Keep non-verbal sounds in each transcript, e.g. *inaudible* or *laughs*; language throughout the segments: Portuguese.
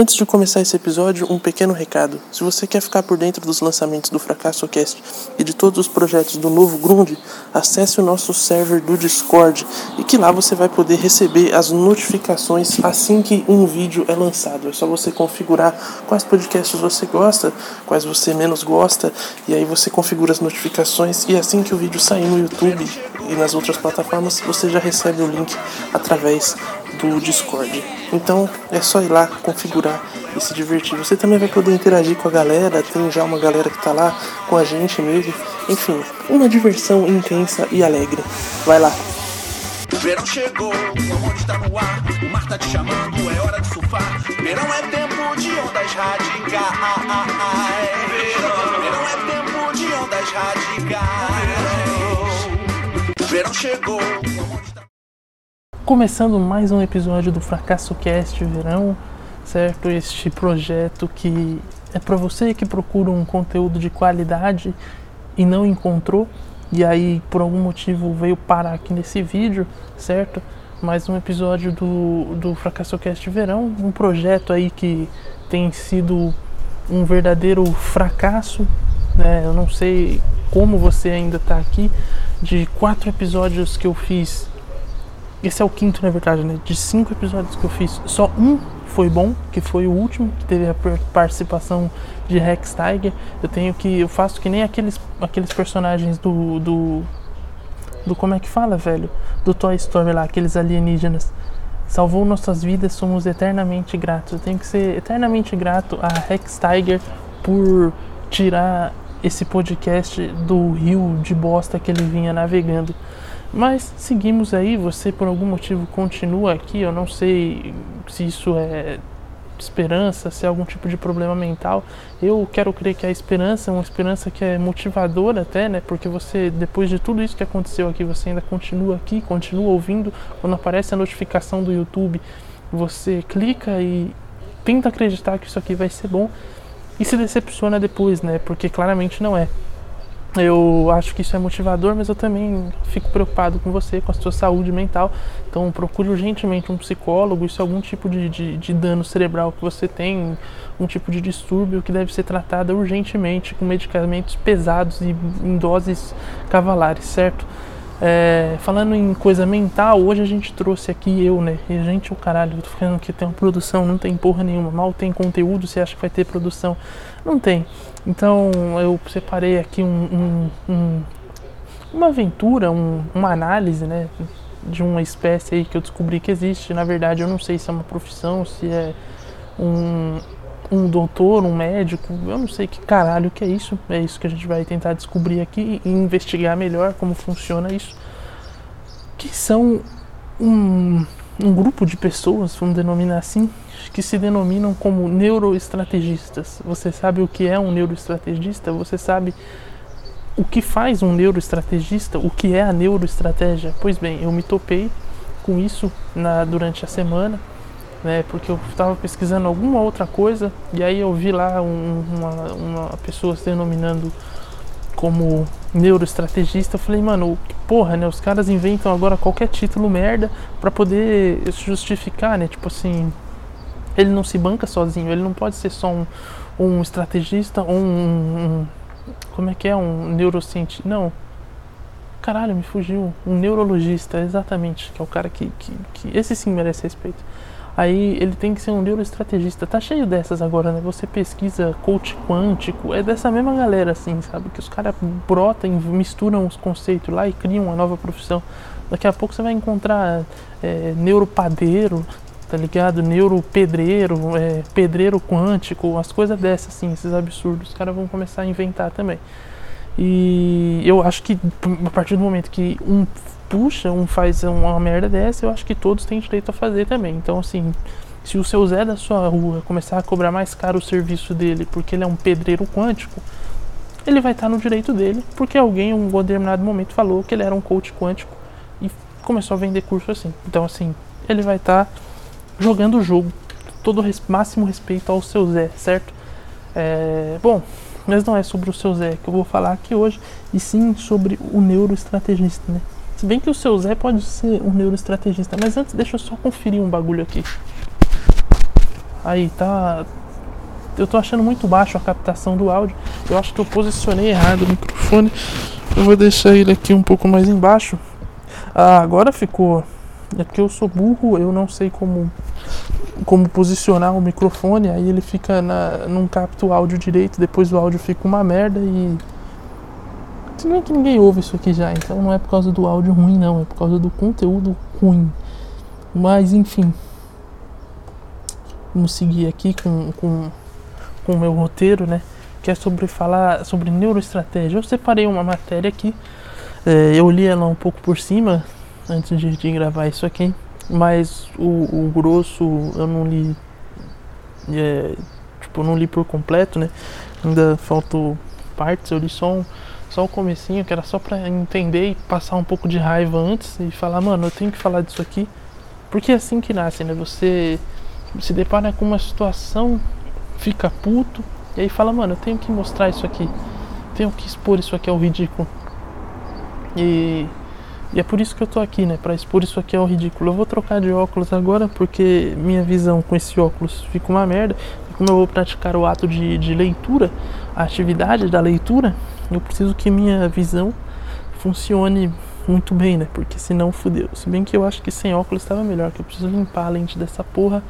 Antes de começar esse episódio, um pequeno recado. Se você quer ficar por dentro dos lançamentos do Fracasso Cast e de todos os projetos do novo Grund, acesse o nosso server do Discord e que lá você vai poder receber as notificações assim que um vídeo é lançado. É só você configurar quais podcasts você gosta, quais você menos gosta, e aí você configura as notificações e assim que o vídeo sair no YouTube e nas outras plataformas, você já recebe o link através do Discord. Então é só ir lá configurar e se divertir. Você também vai poder interagir com a galera, tem já uma galera que tá lá com a gente mesmo. Enfim, uma diversão intensa e alegre. Vai lá. Verão chegou, o amor está no ar, o mar tá te chamando, é hora de surfar. Verão é tempo de ondas radicais. Verão, verão é tempo de ondas radicais. Verão chegou, o amor está Começando mais um episódio do Fracasso Cast Verão, certo? Este projeto que é para você que procura um conteúdo de qualidade e não encontrou, e aí por algum motivo veio parar aqui nesse vídeo, certo? Mais um episódio do, do Fracasso Cast Verão, um projeto aí que tem sido um verdadeiro fracasso, né? Eu não sei como você ainda está aqui, de quatro episódios que eu fiz esse é o quinto, na verdade, né? De cinco episódios que eu fiz, só um foi bom, que foi o último, que teve a participação de Rex Tiger. Eu tenho que. Eu faço que nem aqueles, aqueles personagens do. do. do como é que fala, velho? Do Toy Story lá, aqueles alienígenas. Salvou nossas vidas, somos eternamente gratos. Eu tenho que ser eternamente grato a Rex Tiger por tirar esse podcast do rio de bosta que ele vinha navegando. Mas seguimos aí, você por algum motivo continua aqui, eu não sei se isso é esperança, se é algum tipo de problema mental. Eu quero crer que a esperança é uma esperança que é motivadora até, né? Porque você, depois de tudo isso que aconteceu aqui, você ainda continua aqui, continua ouvindo. Quando aparece a notificação do YouTube, você clica e tenta acreditar que isso aqui vai ser bom e se decepciona depois, né? Porque claramente não é. Eu acho que isso é motivador, mas eu também fico preocupado com você, com a sua saúde mental. Então procure urgentemente um psicólogo. Isso é algum tipo de, de, de dano cerebral que você tem, um tipo de distúrbio que deve ser tratado urgentemente com medicamentos pesados e em doses cavalares, certo? É, falando em coisa mental, hoje a gente trouxe aqui eu, né? E a gente, o caralho, eu tô falando que tem uma produção, não tem porra nenhuma. Mal tem conteúdo, você acha que vai ter produção? Não tem. Então eu separei aqui um, um, um, uma aventura, uma análise, né? De uma espécie aí que eu descobri que existe. Na verdade, eu não sei se é uma profissão, se é um, um doutor, um médico, eu não sei que caralho que é isso. É isso que a gente vai tentar descobrir aqui e investigar melhor como funciona isso. Que são um, um grupo de pessoas, vamos denominar assim, que se denominam como neuroestrategistas. Você sabe o que é um neuroestrategista? Você sabe o que faz um neuroestrategista? O que é a neuroestratégia? Pois bem, eu me topei com isso na, durante a semana né? Porque eu estava pesquisando alguma outra coisa e aí eu vi lá um, uma, uma pessoa se denominando como neuroestrategista. Eu falei, mano, porra, né? Os caras inventam agora qualquer título merda para poder justificar, né? Tipo assim, ele não se banca sozinho, ele não pode ser só um, um estrategista ou um, um, Como é que é? Um neurocientista. Não. Caralho, me fugiu. Um neurologista, exatamente. Que é o cara que, que, que. Esse sim merece respeito aí ele tem que ser um neuroestrategista. Tá cheio dessas agora, né? Você pesquisa coach quântico, é dessa mesma galera, assim, sabe? Que os caras brotam, misturam os conceitos lá e criam uma nova profissão. Daqui a pouco você vai encontrar é, neuropadeiro, tá ligado? Neuropedreiro, é, pedreiro quântico, as coisas dessas, assim, esses absurdos. Os caras vão começar a inventar também. E eu acho que a partir do momento que um puxa, um faz uma merda dessa, eu acho que todos têm direito a fazer também. Então, assim, se o seu Zé da sua rua começar a cobrar mais caro o serviço dele porque ele é um pedreiro quântico, ele vai estar no direito dele, porque alguém em um determinado momento falou que ele era um coach quântico e começou a vender curso assim. Então, assim, ele vai estar jogando o jogo. Todo res máximo respeito ao seu Zé, certo? É, bom, mas não é sobre o seu Zé que eu vou falar aqui hoje, e sim sobre o neuroestrategista, né? Se bem que o seu Zé pode ser um neuroestrategista, mas antes deixa eu só conferir um bagulho aqui. Aí tá. Eu tô achando muito baixo a captação do áudio. Eu acho que eu posicionei errado o microfone. Eu vou deixar ele aqui um pouco mais embaixo. Ah, agora ficou. É porque eu sou burro, eu não sei como como posicionar o microfone, aí ele fica na, não capta o áudio direito, depois o áudio fica uma merda e se bem que ninguém ouve isso aqui já, então não é por causa do áudio ruim não, é por causa do conteúdo ruim. Mas enfim. Vamos seguir aqui com, com, com o meu roteiro, né? Que é sobre falar sobre neuroestratégia. Eu separei uma matéria aqui. É, eu li ela um pouco por cima antes de, de gravar isso aqui. Mas o, o grosso eu não li. É, tipo, eu não li por completo, né? Ainda faltou partes, eu li só um, só o comecinho, que era só pra entender e passar um pouco de raiva antes e falar, mano, eu tenho que falar disso aqui. Porque é assim que nasce, né? Você se depara com uma situação, fica puto, e aí fala, mano, eu tenho que mostrar isso aqui. Tenho que expor isso aqui ao ridículo. E, e é por isso que eu tô aqui, né? Pra expor isso aqui ao ridículo. Eu vou trocar de óculos agora, porque minha visão com esse óculos fica uma merda. E como eu vou praticar o ato de, de leitura, a atividade da leitura, eu preciso que minha visão funcione muito bem, né? Porque senão fudeu. Se bem que eu acho que sem óculos estava melhor, que eu preciso limpar a lente dessa porra.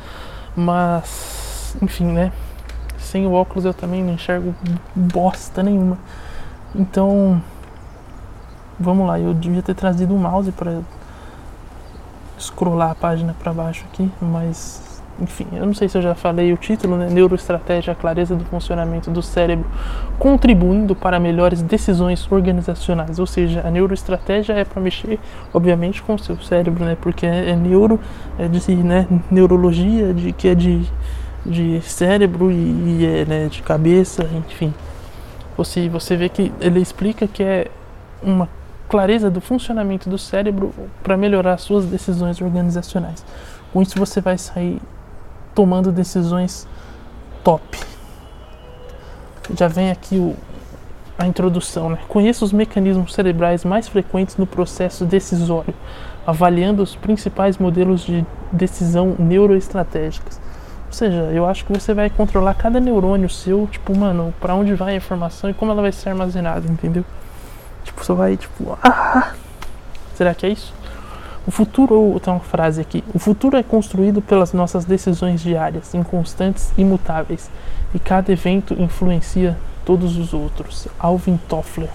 Mas, enfim, né? Sem o óculos eu também não enxergo bosta nenhuma. Então, vamos lá. Eu devia ter trazido um mouse para scrollar a página para baixo aqui, mas enfim, eu não sei se eu já falei o título, né? Neuroestratégia, a clareza do funcionamento do cérebro, contribuindo para melhores decisões organizacionais. Ou seja, a neuroestratégia é para mexer, obviamente, com o seu cérebro, né? Porque é, é neuro, é de né? neurologia, de que é de, de cérebro e, e é né? de cabeça, enfim. Você, você vê que ele explica que é uma clareza do funcionamento do cérebro para melhorar suas decisões organizacionais. Com isso você vai sair tomando decisões top. Já vem aqui o, a introdução. Né? Conheça os mecanismos cerebrais mais frequentes no processo decisório, avaliando os principais modelos de decisão neuroestratégicas. Ou seja, eu acho que você vai controlar cada neurônio seu, tipo, mano, para onde vai a informação e como ela vai ser armazenada, entendeu? Você vai, tipo, ah, será que é isso? O futuro, tem uma frase aqui: o futuro é construído pelas nossas decisões diárias, inconstantes e imutáveis, e cada evento influencia todos os outros. Alvin Toffler.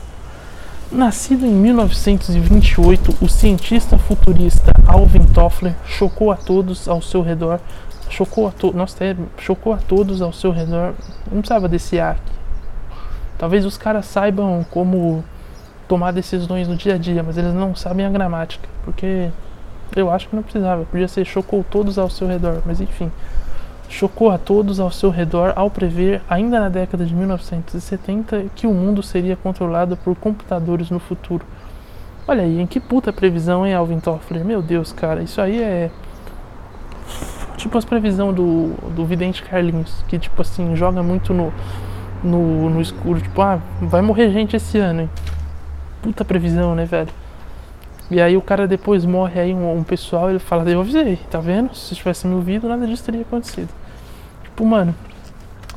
Nascido em 1928, o cientista futurista Alvin Toffler chocou a todos ao seu redor. Chocou a todos. Nossa, é, chocou a todos ao seu redor. Não precisava desse ar. Talvez os caras saibam como tomar decisões no dia a dia, mas eles não sabem a gramática, porque eu acho que não precisava, podia ser chocou todos ao seu redor, mas enfim. Chocou a todos ao seu redor ao prever, ainda na década de 1970, que o mundo seria controlado por computadores no futuro. Olha aí, em que puta previsão, hein, Alvin Toffler? Meu Deus, cara, isso aí é. Tipo as previsões do, do vidente Carlinhos, que tipo assim, joga muito no, no, no escuro, tipo, ah, vai morrer gente esse ano, hein? Puta previsão, né, velho? E aí o cara depois morre aí um, um pessoal, ele fala, eu avisei, tá vendo? Se tivesse me ouvido, nada disso teria acontecido. Tipo, mano,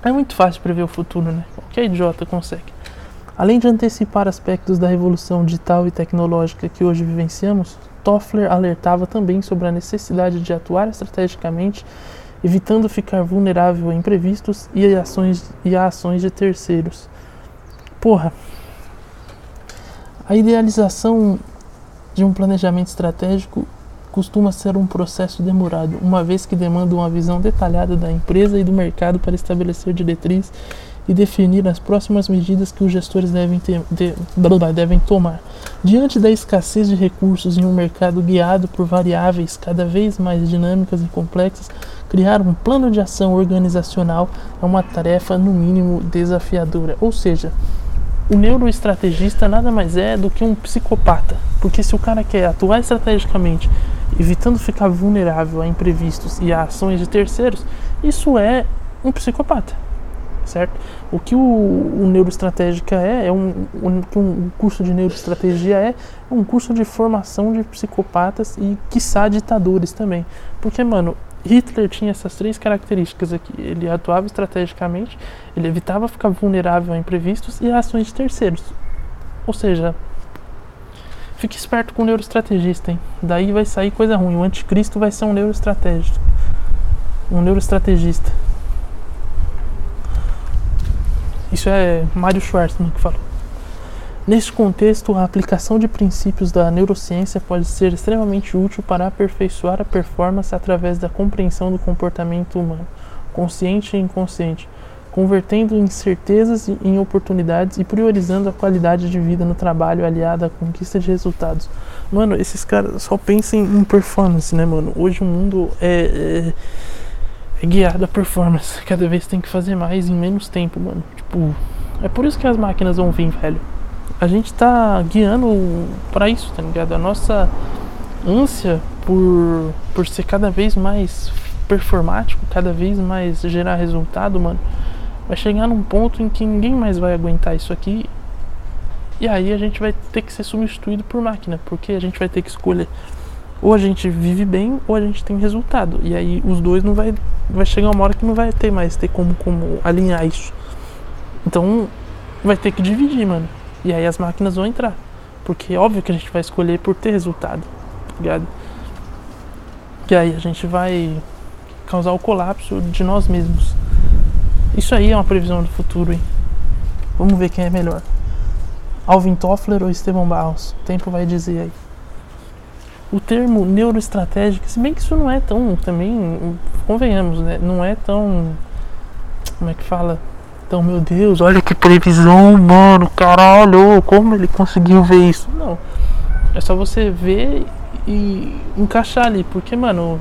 é muito fácil prever o futuro, né? Qualquer idiota consegue. Além de antecipar aspectos da revolução digital e tecnológica que hoje vivenciamos, Toffler alertava também sobre a necessidade de atuar estrategicamente, evitando ficar vulnerável a imprevistos e a ações, e a ações de terceiros. Porra, a idealização de um planejamento estratégico costuma ser um processo demorado, uma vez que demanda uma visão detalhada da empresa e do mercado para estabelecer diretrizes e definir as próximas medidas que os gestores devem, ter, de, devem tomar. Diante da escassez de recursos em um mercado guiado por variáveis cada vez mais dinâmicas e complexas, criar um plano de ação organizacional é uma tarefa, no mínimo, desafiadora. Ou seja, o neuroestrategista nada mais é do que um psicopata. Porque se o cara quer atuar estrategicamente, evitando ficar vulnerável a imprevistos e a ações de terceiros, isso é um psicopata. Certo? O que o, o neuroestratégica é, é um, um, um curso de neuroestratégia é, é um curso de formação de psicopatas e, quiçá, ditadores também. Porque, mano, Hitler tinha essas três características aqui. Ele atuava estrategicamente, ele evitava ficar vulnerável a imprevistos e a ações de terceiros. Ou seja, fique esperto com o neuroestrategista, hein? Daí vai sair coisa ruim. O anticristo vai ser um neuroestratégico. Um neuroestrategista. Isso é Mário Schwartzman que falou. Neste contexto, a aplicação de princípios da neurociência pode ser extremamente útil para aperfeiçoar a performance através da compreensão do comportamento humano, consciente e inconsciente, convertendo incertezas em oportunidades e priorizando a qualidade de vida no trabalho aliada à conquista de resultados. Mano, esses caras só pensam em performance, né, mano? Hoje o mundo é, é, é guiado a performance. Cada vez tem que fazer mais em menos tempo, mano. Tipo, é por isso que as máquinas vão vir, velho a gente tá guiando para isso, tá ligado? A nossa ânsia por, por ser cada vez mais performático, cada vez mais gerar resultado, mano, vai chegar num ponto em que ninguém mais vai aguentar isso aqui. E aí a gente vai ter que ser substituído por máquina, porque a gente vai ter que escolher ou a gente vive bem ou a gente tem resultado. E aí os dois não vai vai chegar uma hora que não vai ter mais ter como como alinhar isso. Então vai ter que dividir, mano. E aí as máquinas vão entrar. Porque é óbvio que a gente vai escolher por ter resultado, tá ligado? E aí a gente vai causar o colapso de nós mesmos. Isso aí é uma previsão do futuro, hein? Vamos ver quem é melhor. Alvin Toffler ou Estevão Barros? O tempo vai dizer aí. O termo neuroestratégico, se bem que isso não é tão também, convenhamos, né? Não é tão. Como é que fala? Então, meu Deus, olha que previsão, mano, caralho, como ele conseguiu ver isso? Não, é só você ver e encaixar ali, porque, mano,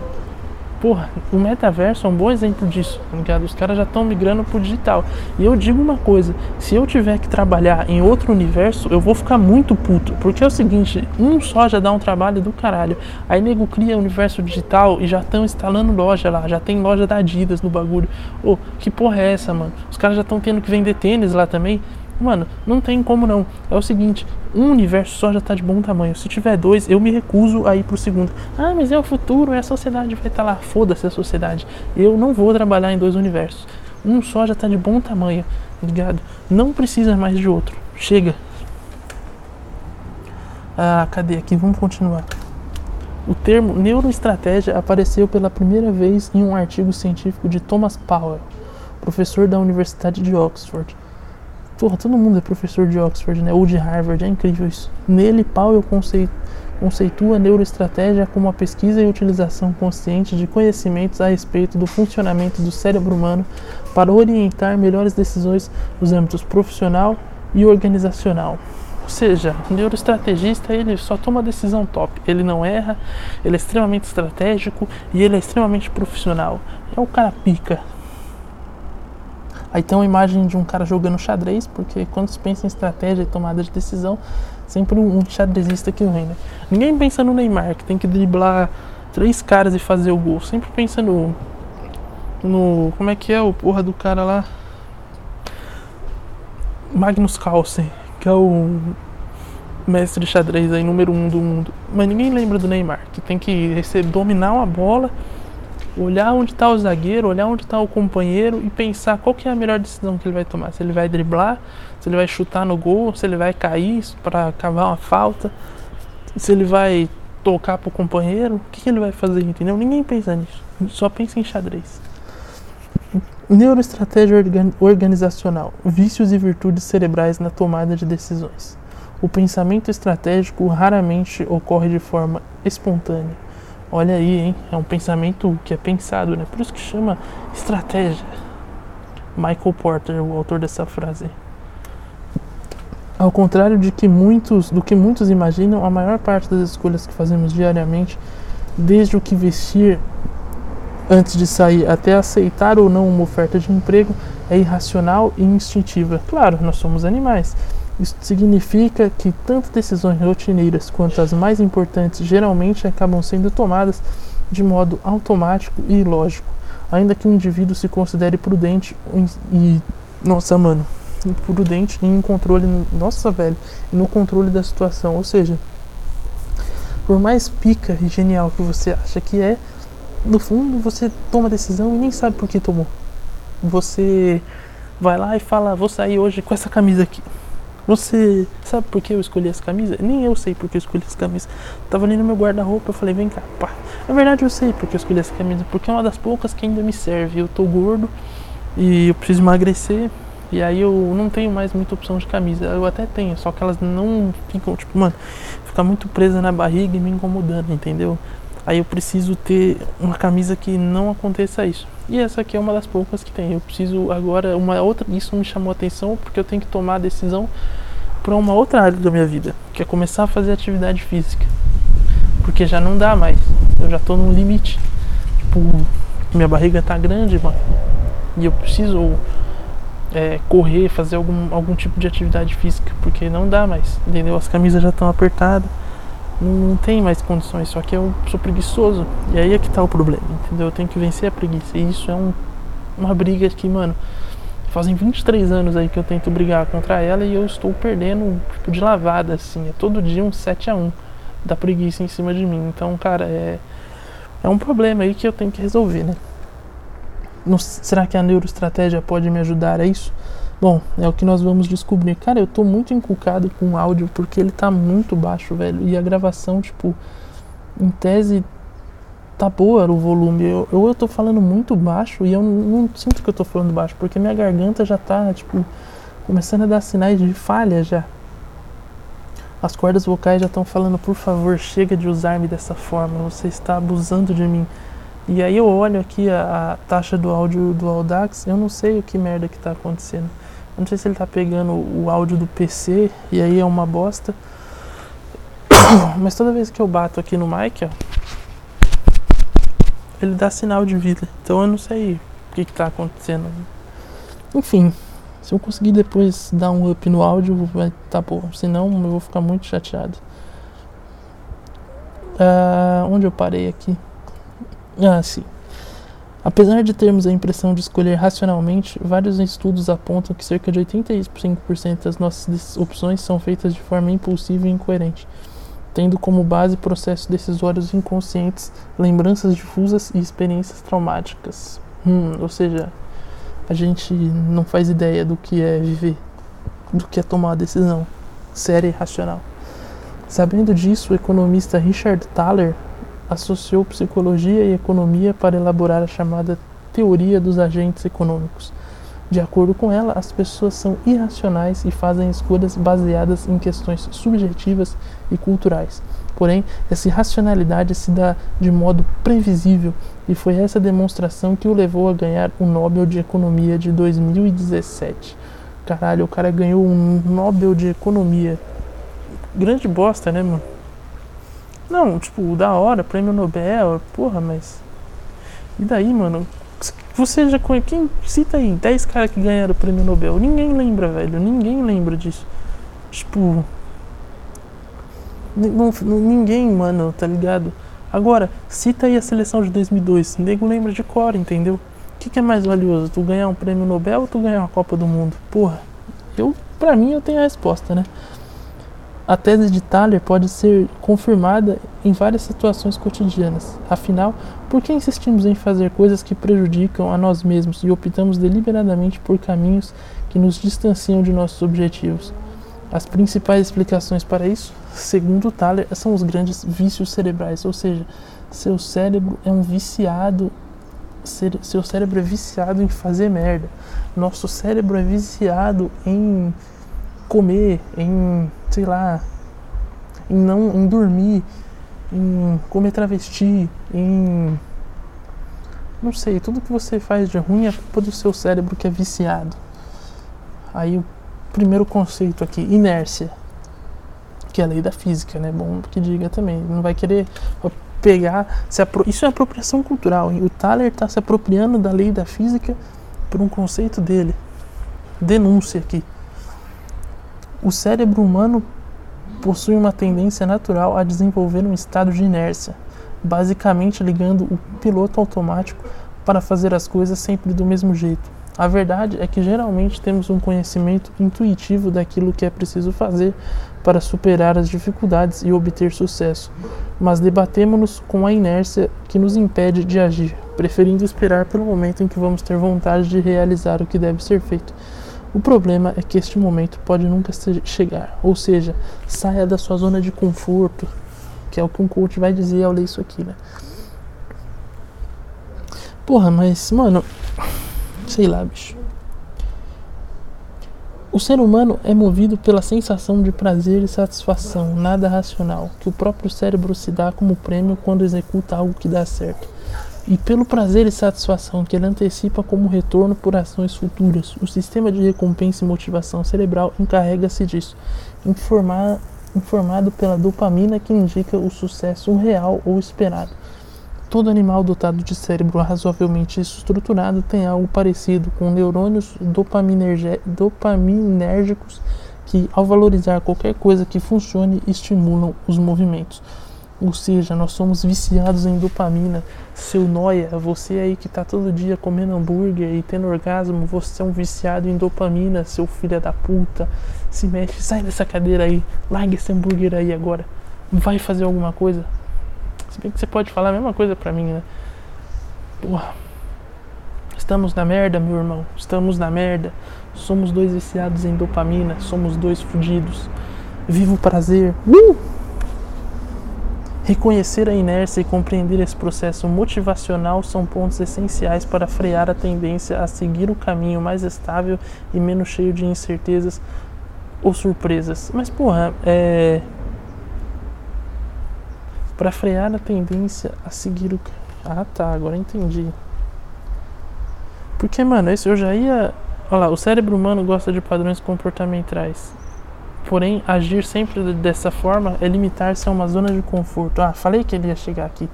porra, o metaverso é um bom exemplo disso, tá ligado? Os caras já estão migrando pro digital. E eu digo uma coisa, se eu tiver que trabalhar em outro universo, eu vou ficar muito puto, porque é o seguinte, um só já dá um trabalho do caralho. Aí nego cria universo digital e já estão instalando loja lá, já tem loja da Adidas no bagulho. Ô, oh, que porra é essa, mano? Os caras já estão tendo que vender tênis lá também. Mano, não tem como não. É o seguinte, um universo só já tá de bom tamanho. Se tiver dois, eu me recuso a ir pro segundo. Ah, mas é o futuro, é a sociedade vai estar tá lá. Foda-se a sociedade. Eu não vou trabalhar em dois universos. Um só já tá de bom tamanho, ligado? Não precisa mais de outro. Chega. Ah, cadê aqui? Vamos continuar. O termo neuroestratégia apareceu pela primeira vez em um artigo científico de Thomas Powell, professor da Universidade de Oxford Porra, todo mundo é professor de Oxford, né? Ou de Harvard, é incrível isso. Nele, Powell conceitua neuroestratégia como a pesquisa e utilização consciente de conhecimentos a respeito do funcionamento do cérebro humano para orientar melhores decisões nos âmbitos profissional e organizacional. Ou seja, o neuroestrategista ele só toma decisão top. Ele não erra, ele é extremamente estratégico e ele é extremamente profissional. É o cara pica, Aí tem uma imagem de um cara jogando xadrez, porque quando se pensa em estratégia e tomada de decisão, sempre um xadrezista que vem, né? Ninguém pensa no Neymar, que tem que driblar três caras e fazer o gol. Sempre pensa no. No. Como é que é o porra do cara lá? Magnus Carlsen, que é o mestre de xadrez aí, número um do mundo. Mas ninguém lembra do Neymar, que tem que receber, dominar uma bola olhar onde está o zagueiro, olhar onde está o companheiro e pensar qual que é a melhor decisão que ele vai tomar. Se ele vai driblar, se ele vai chutar no gol, se ele vai cair para cavar uma falta, se ele vai tocar para o companheiro, o que, que ele vai fazer, entendeu? Ninguém pensa nisso, só pensa em xadrez. Neuroestratégia organizacional, vícios e virtudes cerebrais na tomada de decisões. O pensamento estratégico raramente ocorre de forma espontânea Olha aí, hein? É um pensamento que é pensado, né? Por isso que chama estratégia. Michael Porter, o autor dessa frase. Ao contrário de que muitos, do que muitos imaginam, a maior parte das escolhas que fazemos diariamente, desde o que vestir antes de sair até aceitar ou não uma oferta de emprego, é irracional e instintiva. Claro, nós somos animais, isso significa que tanto decisões rotineiras quanto as mais importantes geralmente acabam sendo tomadas de modo automático e ilógico, ainda que o indivíduo se considere prudente e nossa, mano, prudente em controle, nossa, velho, no controle da situação, ou seja, por mais pica e genial que você acha que é, no fundo você toma a decisão e nem sabe por que tomou. Você vai lá e fala, vou sair hoje com essa camisa aqui. Você sabe por que eu escolhi essa camisa? Nem eu sei por que eu escolhi essa camisa. Tava ali no meu guarda-roupa, eu falei, vem cá, pá. Na verdade eu sei por que eu escolhi essa camisa, porque é uma das poucas que ainda me serve. Eu tô gordo e eu preciso emagrecer. E aí eu não tenho mais muita opção de camisa. Eu até tenho, só que elas não ficam, tipo, mano, fica muito presa na barriga e me incomodando, entendeu? Aí eu preciso ter uma camisa que não aconteça isso. E essa aqui é uma das poucas que tem. Eu preciso agora uma outra, isso me chamou a atenção porque eu tenho que tomar a decisão para uma outra área da minha vida, que é começar a fazer atividade física. Porque já não dá mais. Eu já tô no limite. Tipo, minha barriga tá grande, mano. E eu preciso é, correr, fazer algum, algum tipo de atividade física, porque não dá mais, entendeu? As camisas já estão apertadas não tem mais condições, só que eu sou preguiçoso. E aí é que tá o problema, entendeu? Eu tenho que vencer a preguiça. E isso é um, uma briga que, mano, fazem 23 anos aí que eu tento brigar contra ela e eu estou perdendo tipo, de lavada, assim. É todo dia um 7 a 1 da preguiça em cima de mim. Então, cara, é, é um problema aí que eu tenho que resolver, né? Não, será que a neuroestratégia pode me ajudar a isso? Bom, é o que nós vamos descobrir. Cara, eu tô muito encucado com o áudio porque ele tá muito baixo, velho. E a gravação, tipo, em tese tá boa o volume. Eu, eu, eu tô falando muito baixo e eu não, não sinto que eu tô falando baixo, porque minha garganta já tá, tipo, começando a dar sinais de falha já. As cordas vocais já estão falando, por favor, chega de usar-me dessa forma, você está abusando de mim. E aí eu olho aqui a, a, taxa do áudio do Audax, eu não sei o que merda que está acontecendo. Eu não sei se ele está pegando o áudio do PC e aí é uma bosta. *coughs* Mas toda vez que eu bato aqui no mic, ó, ele dá sinal de vida. Então eu não sei o que está acontecendo. Enfim, se eu conseguir depois dar um up no áudio, vai tá bom. Senão eu vou ficar muito chateado. Uh, onde eu parei aqui? Ah, sim. Apesar de termos a impressão de escolher racionalmente, vários estudos apontam que cerca de 85% das nossas opções são feitas de forma impulsiva e incoerente, tendo como base processos decisórios inconscientes, lembranças difusas e experiências traumáticas. Hum, ou seja, a gente não faz ideia do que é viver, do que é tomar uma decisão séria e racional. Sabendo disso, o economista Richard Thaler associou psicologia e economia para elaborar a chamada teoria dos agentes econômicos. De acordo com ela, as pessoas são irracionais e fazem escolhas baseadas em questões subjetivas e culturais. Porém, essa irracionalidade se dá de modo previsível e foi essa demonstração que o levou a ganhar o Nobel de Economia de 2017. Caralho, o cara ganhou um Nobel de Economia. Grande bosta, né, mano? Não, tipo, da hora, prêmio Nobel, porra, mas. E daí, mano? Você já conhece. Quem cita aí 10 caras que ganharam o prêmio Nobel? Ninguém lembra, velho. Ninguém lembra disso. Tipo. Não, ninguém, mano, tá ligado? Agora, cita aí a seleção de 2002. Nego lembra de cor, entendeu? O que, que, é mais valioso? Tu ganhar um prêmio Nobel ou tu ganhar uma Copa do Mundo? Porra, eu, pra mim, eu tenho a resposta, né? A tese de Thaler pode ser confirmada em várias situações cotidianas. Afinal, por que insistimos em fazer coisas que prejudicam a nós mesmos e optamos deliberadamente por caminhos que nos distanciam de nossos objetivos? As principais explicações para isso, segundo Thaler, são os grandes vícios cerebrais, ou seja, seu cérebro é um viciado seu cérebro é viciado em fazer merda. Nosso cérebro é viciado em comer, em, sei lá, em não em dormir, em comer travesti, em não sei, tudo que você faz de ruim é culpa do seu cérebro que é viciado. Aí o primeiro conceito aqui, inércia, que é a lei da física, né? Bom que diga também, não vai querer pegar, se apro... isso é apropriação cultural. Hein? O Thaler está se apropriando da lei da física por um conceito dele. Denúncia aqui. O cérebro humano possui uma tendência natural a desenvolver um estado de inércia, basicamente ligando o piloto automático para fazer as coisas sempre do mesmo jeito. A verdade é que geralmente temos um conhecimento intuitivo daquilo que é preciso fazer para superar as dificuldades e obter sucesso, mas debatemos-nos com a inércia que nos impede de agir, preferindo esperar pelo momento em que vamos ter vontade de realizar o que deve ser feito. O problema é que este momento pode nunca chegar, ou seja, saia da sua zona de conforto, que é o que um coach vai dizer ao ler isso aqui, né? Porra, mas, mano, sei lá, bicho. O ser humano é movido pela sensação de prazer e satisfação, nada racional, que o próprio cérebro se dá como prêmio quando executa algo que dá certo. E pelo prazer e satisfação que ele antecipa como retorno por ações futuras, o sistema de recompensa e motivação cerebral encarrega-se disso, informar, informado pela dopamina que indica o sucesso real ou esperado. Todo animal dotado de cérebro razoavelmente estruturado tem algo parecido com neurônios dopaminérgicos que, ao valorizar qualquer coisa que funcione, estimulam os movimentos. Ou seja, nós somos viciados em dopamina. Seu noia, você aí que está todo dia comendo hambúrguer e tendo orgasmo, você é um viciado em dopamina, seu filho da puta. Se mexe, sai dessa cadeira aí, larga esse hambúrguer aí agora. Vai fazer alguma coisa. Se bem que você pode falar a mesma coisa pra mim, né? Porra. Estamos na merda, meu irmão. Estamos na merda. Somos dois viciados em dopamina. Somos dois fudidos. Viva o prazer. Uh! Reconhecer a inércia e compreender esse processo motivacional são pontos essenciais para frear a tendência a seguir o caminho mais estável e menos cheio de incertezas ou surpresas. Mas, porra, é para frear a tendência a seguir o. Ah tá, agora entendi. Porque, mano, esse eu já ia. Olha lá, o cérebro humano gosta de padrões comportamentais. Porém, agir sempre dessa forma é limitar-se a uma zona de conforto. Ah, falei que ele ia chegar aqui.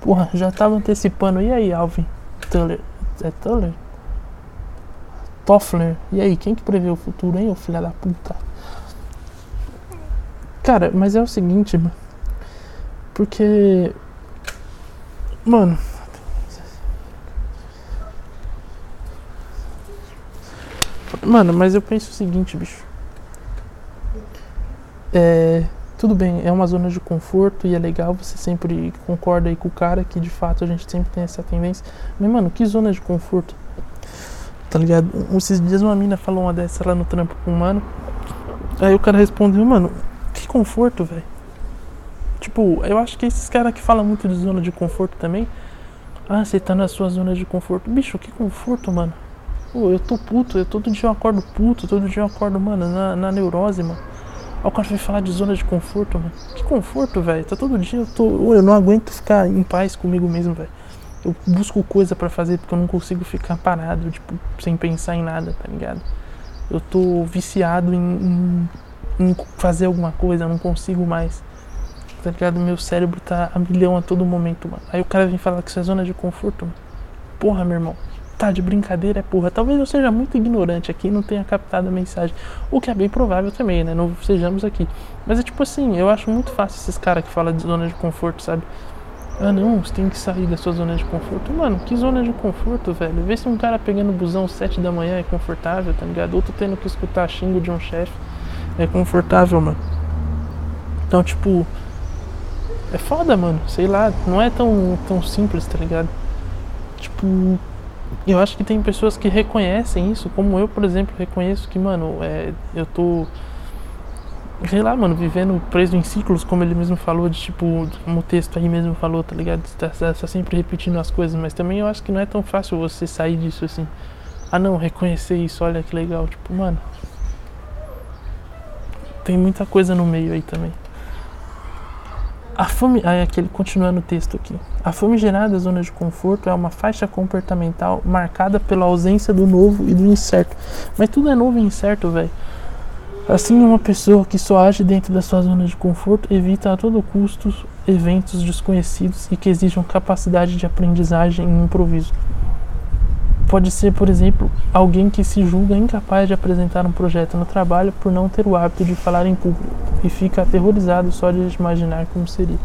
Porra, já tava antecipando. E aí, Alvin? Tuller. É Tuller? Toffler. E aí, quem que prevê o futuro, hein, ô filha da puta? Cara, mas é o seguinte, mano. Porque. Mano. Mano, mas eu penso o seguinte, bicho. É. Tudo bem, é uma zona de conforto e é legal, você sempre concorda aí com o cara que de fato a gente sempre tem essa tendência. Mas, mano, que zona de conforto? Tá ligado? Esses dias uma mina falou uma dessa lá no trampo com um mano. Aí o cara respondeu, mano, que conforto, velho. Tipo, eu acho que esses caras que falam muito de zona de conforto também. Ah, você tá na sua zona de conforto. Bicho, que conforto, mano. Pô, eu tô puto, eu todo dia eu acordo puto, todo dia eu acordo, mano, na, na neurose, mano. Aí o cara vai falar de zona de conforto, mano. Que conforto, velho. Tá todo dia eu tô. Eu não aguento ficar em paz comigo mesmo, velho. Eu busco coisa para fazer porque eu não consigo ficar parado, tipo, sem pensar em nada, tá ligado? Eu tô viciado em, em, em fazer alguma coisa, eu não consigo mais tá ligado? Meu cérebro tá a milhão a todo momento, mano. Aí o cara vem falar que isso é zona de conforto, mano. Porra, meu irmão. Tá de brincadeira, é porra. Talvez eu seja muito ignorante aqui e não tenha captado a mensagem. O que é bem provável também, né? Não sejamos aqui. Mas é tipo assim, eu acho muito fácil esses caras que falam de zona de conforto, sabe? Ah não, você tem que sair da sua zona de conforto. Mano, que zona de conforto, velho? Vê se um cara pegando busão 7 da manhã é confortável, tá ligado? Outro tendo que escutar xingo de um chefe é confortável, mano. Então, tipo, é foda, mano. Sei lá, não é tão, tão simples, tá ligado? Tipo, eu acho que tem pessoas que reconhecem isso, como eu, por exemplo, reconheço que, mano, é, eu tô. Sei lá, mano, vivendo preso em ciclos, como ele mesmo falou, de tipo, como o texto aí mesmo falou, tá ligado? Tá, tá, tá sempre repetindo as coisas, mas também eu acho que não é tão fácil você sair disso assim. Ah, não, reconhecer isso, olha que legal. Tipo, mano. Tem muita coisa no meio aí também. A fome, aí aquele continuando o texto aqui. A famigerada zona de conforto é uma faixa comportamental marcada pela ausência do novo e do incerto. Mas tudo é novo e incerto, velho. Assim, uma pessoa que só age dentro da sua zona de conforto evita a todo custo eventos desconhecidos e que exijam capacidade de aprendizagem e improviso. Pode ser, por exemplo, alguém que se julga incapaz de apresentar um projeto no trabalho por não ter o hábito de falar em público e fica aterrorizado só de imaginar como seria.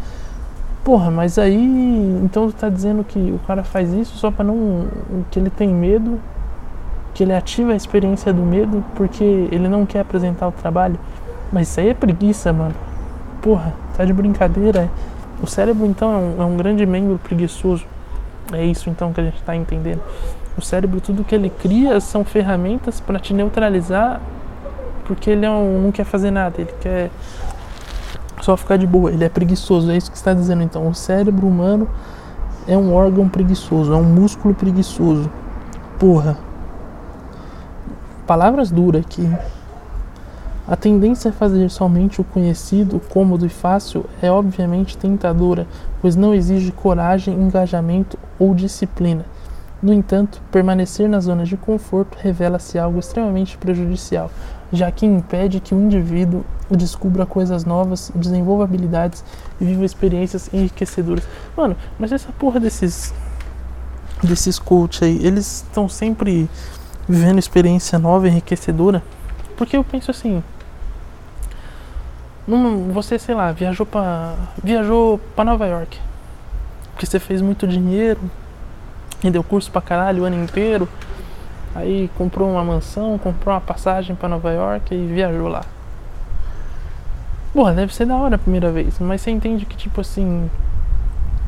Porra, mas aí então tu tá dizendo que o cara faz isso só para não que ele tem medo que ele ativa a experiência do medo porque ele não quer apresentar o trabalho. Mas isso aí é preguiça, mano. Porra, tá de brincadeira. O cérebro, então, é um, é um grande membro preguiçoso. É isso, então, que a gente tá entendendo. O cérebro, tudo que ele cria são ferramentas para te neutralizar porque ele é não quer fazer nada, ele quer só ficar de boa, ele é preguiçoso, é isso que está dizendo então. O cérebro humano é um órgão preguiçoso, é um músculo preguiçoso. Porra. Palavras duras aqui. A tendência a fazer somente o conhecido, cômodo e fácil é obviamente tentadora, pois não exige coragem, engajamento ou disciplina. No entanto, permanecer na zona de conforto revela-se algo extremamente prejudicial, já que impede que o indivíduo descubra coisas novas, desenvolva habilidades e viva experiências enriquecedoras. Mano, mas essa porra desses desses coach aí, eles estão sempre vivendo experiência nova, enriquecedora, porque eu penso assim, num, você, sei lá, viajou para viajou para Nova York, porque você fez muito dinheiro, e deu curso pra caralho o ano inteiro, aí comprou uma mansão, comprou uma passagem para Nova York e viajou lá. Porra, deve ser da hora a primeira vez, mas você entende que, tipo assim,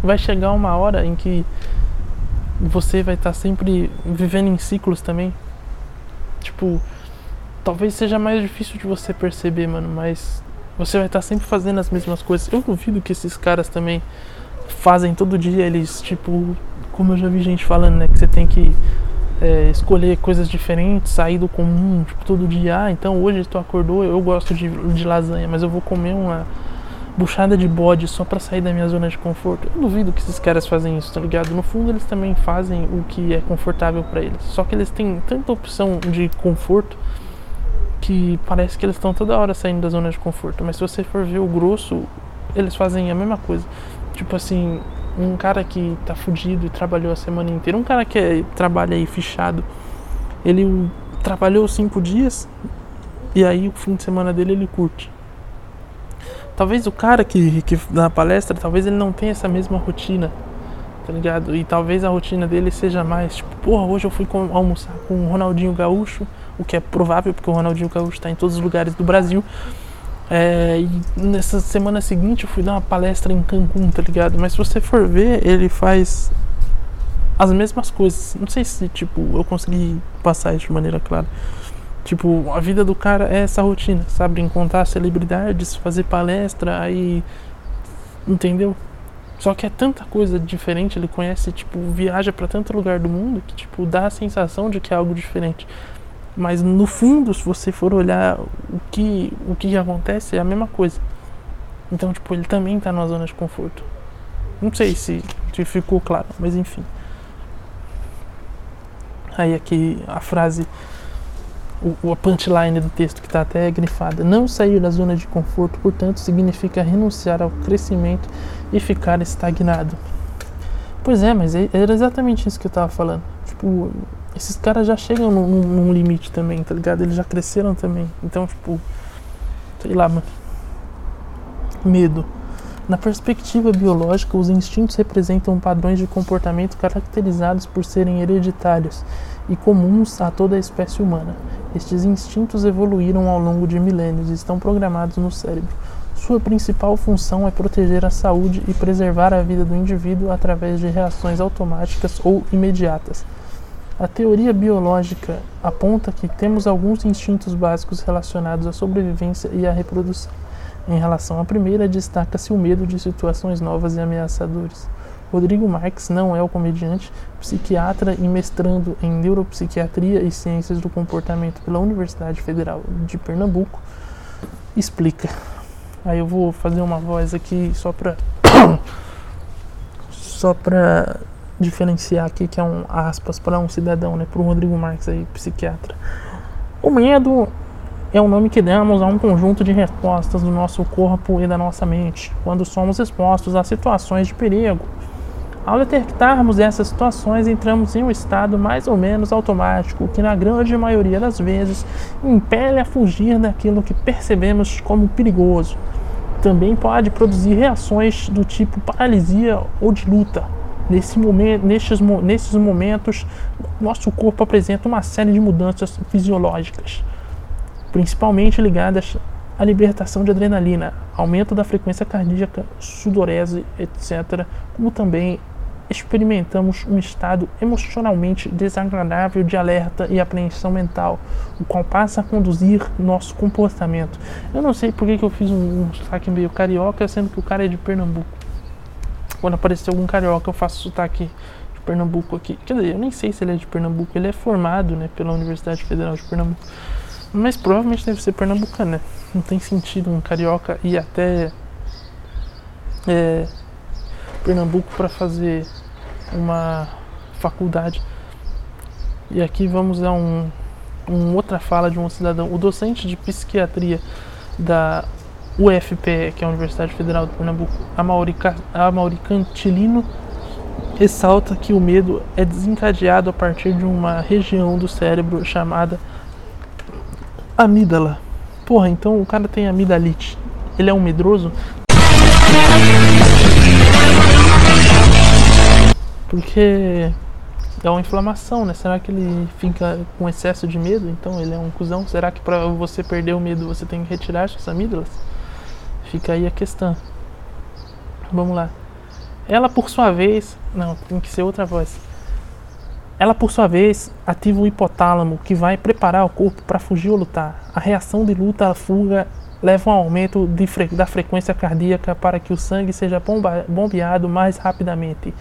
vai chegar uma hora em que você vai estar tá sempre vivendo em ciclos também. Tipo, talvez seja mais difícil de você perceber, mano, mas você vai estar tá sempre fazendo as mesmas coisas. Eu duvido que esses caras também fazem todo dia, eles, tipo, como eu já vi gente falando, né, que você tem que é, escolher coisas diferentes, sair do comum, tipo, todo dia, ah, então hoje tu acordou, eu gosto de, de lasanha, mas eu vou comer uma buchada de bode só para sair da minha zona de conforto. Eu duvido que esses caras fazem isso, tá ligado? No fundo eles também fazem o que é confortável para eles. Só que eles têm tanta opção de conforto que parece que eles estão toda hora saindo da zona de conforto. Mas se você for ver o grosso, eles fazem a mesma coisa. Tipo assim, um cara que tá fudido e trabalhou a semana inteira, um cara que é, trabalha aí fichado, ele trabalhou cinco dias e aí o fim de semana dele ele curte. Talvez o cara que, que dá palestra, talvez ele não tenha essa mesma rotina, tá ligado? E talvez a rotina dele seja mais, tipo, porra, hoje eu fui com, almoçar com o Ronaldinho Gaúcho, o que é provável, porque o Ronaldinho Gaúcho tá em todos os lugares do Brasil. É, e nessa semana seguinte eu fui dar uma palestra em Cancún, tá ligado? Mas se você for ver, ele faz as mesmas coisas. Não sei se, tipo, eu consegui passar isso de maneira clara. Tipo, a vida do cara é essa rotina, sabe? Encontrar celebridades, fazer palestra, aí. Entendeu? Só que é tanta coisa diferente, ele conhece, tipo, viaja para tanto lugar do mundo que, tipo, dá a sensação de que é algo diferente. Mas no fundo, se você for olhar o que, o que acontece, é a mesma coisa. Então, tipo, ele também está numa zona de conforto. Não sei se, se ficou claro, mas enfim. Aí aqui a frase, o, a punchline do texto que está até grifada. Não sair da zona de conforto, portanto, significa renunciar ao crescimento e ficar estagnado. Pois é, mas é, era exatamente isso que eu estava falando. Tipo, esses caras já chegam num, num, limite também, tá ligado? Eles já cresceram também. Então, tipo, sei lá, mano. Medo. Na perspectiva biológica, os instintos representam padrões de comportamento caracterizados por serem hereditários e comuns a toda a espécie humana. Estes instintos evoluíram ao longo de milênios e estão programados no cérebro. Sua principal função é proteger a saúde e preservar a vida do indivíduo através de reações automáticas ou imediatas. A teoria biológica aponta que temos alguns instintos básicos relacionados à sobrevivência e à reprodução. Em relação à primeira, destaca-se o medo de situações novas e ameaçadoras. Rodrigo Marques não é o comediante, psiquiatra e mestrando em neuropsiquiatria e ciências do comportamento pela Universidade Federal de Pernambuco, explica. Aí eu vou fazer uma voz aqui só para *coughs* só para diferenciar aqui que é um aspas para um cidadão, né, para o Rodrigo Marques aí, psiquiatra. O medo é o nome que damos a um conjunto de respostas do nosso corpo e da nossa mente quando somos expostos a situações de perigo. Ao detectarmos essas situações, entramos em um estado mais ou menos automático, que na grande maioria das vezes impele a fugir daquilo que percebemos como perigoso. Também pode produzir reações do tipo paralisia ou de luta, Nesse momento, nestes, nesses momentos, nosso corpo apresenta uma série de mudanças fisiológicas, principalmente ligadas à libertação de adrenalina, aumento da frequência cardíaca, sudorese, etc., como também experimentamos um estado emocionalmente desagradável de alerta e apreensão mental, o qual passa a conduzir nosso comportamento. Eu não sei por que, que eu fiz um, um sotaque meio carioca, sendo que o cara é de Pernambuco. Quando aparecer algum carioca, eu faço sotaque de Pernambuco aqui. Quer dizer, eu nem sei se ele é de Pernambuco, ele é formado né, pela Universidade Federal de Pernambuco. Mas provavelmente deve ser pernambucano, né? Não tem sentido um carioca ir até. É, Pernambuco para fazer uma faculdade. E aqui vamos a um, um outra fala de um cidadão. O docente de psiquiatria da UFPE, que é a Universidade Federal de Pernambuco, Amaury Cantilino, ressalta que o medo é desencadeado a partir de uma região do cérebro chamada amígdala. Porra, então o cara tem amidalite. Ele é um medroso? Porque é uma inflamação, né? Será que ele fica com excesso de medo? Então ele é um cuzão? Será que para você perder o medo você tem que retirar suas amígdalas? Fica aí a questão. Vamos lá. Ela por sua vez, não, tem que ser outra voz. Ela por sua vez ativa o hipotálamo, que vai preparar o corpo para fugir ou lutar. A reação de luta à fuga leva a um aumento fre da frequência cardíaca para que o sangue seja bombeado mais rapidamente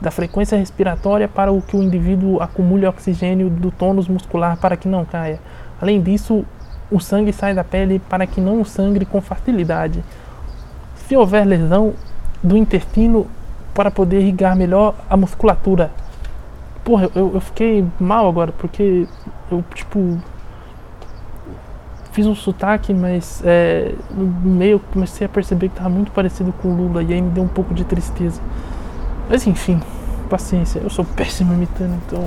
da frequência respiratória para o que o indivíduo acumule oxigênio do tônus muscular para que não caia. Além disso, o sangue sai da pele para que não sangre com facilidade. Se houver lesão do intestino, para poder irrigar melhor a musculatura. Porra, eu, eu fiquei mal agora, porque eu, tipo, fiz um sotaque, mas é, no meio comecei a perceber que estava muito parecido com o Lula, e aí me deu um pouco de tristeza. Mas enfim, paciência. Eu sou péssimo imitando, então.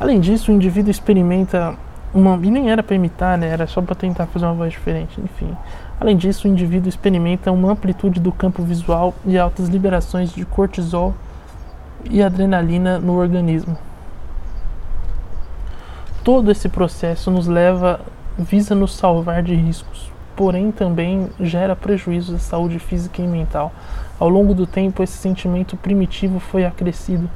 Além disso, o indivíduo experimenta uma. E nem era para imitar, né? Era só para tentar fazer uma voz diferente, enfim. Além disso, o indivíduo experimenta uma amplitude do campo visual e altas liberações de cortisol e adrenalina no organismo. Todo esse processo nos leva, visa nos salvar de riscos, porém também gera prejuízos à saúde física e mental. Ao longo do tempo, esse sentimento primitivo foi acrescido.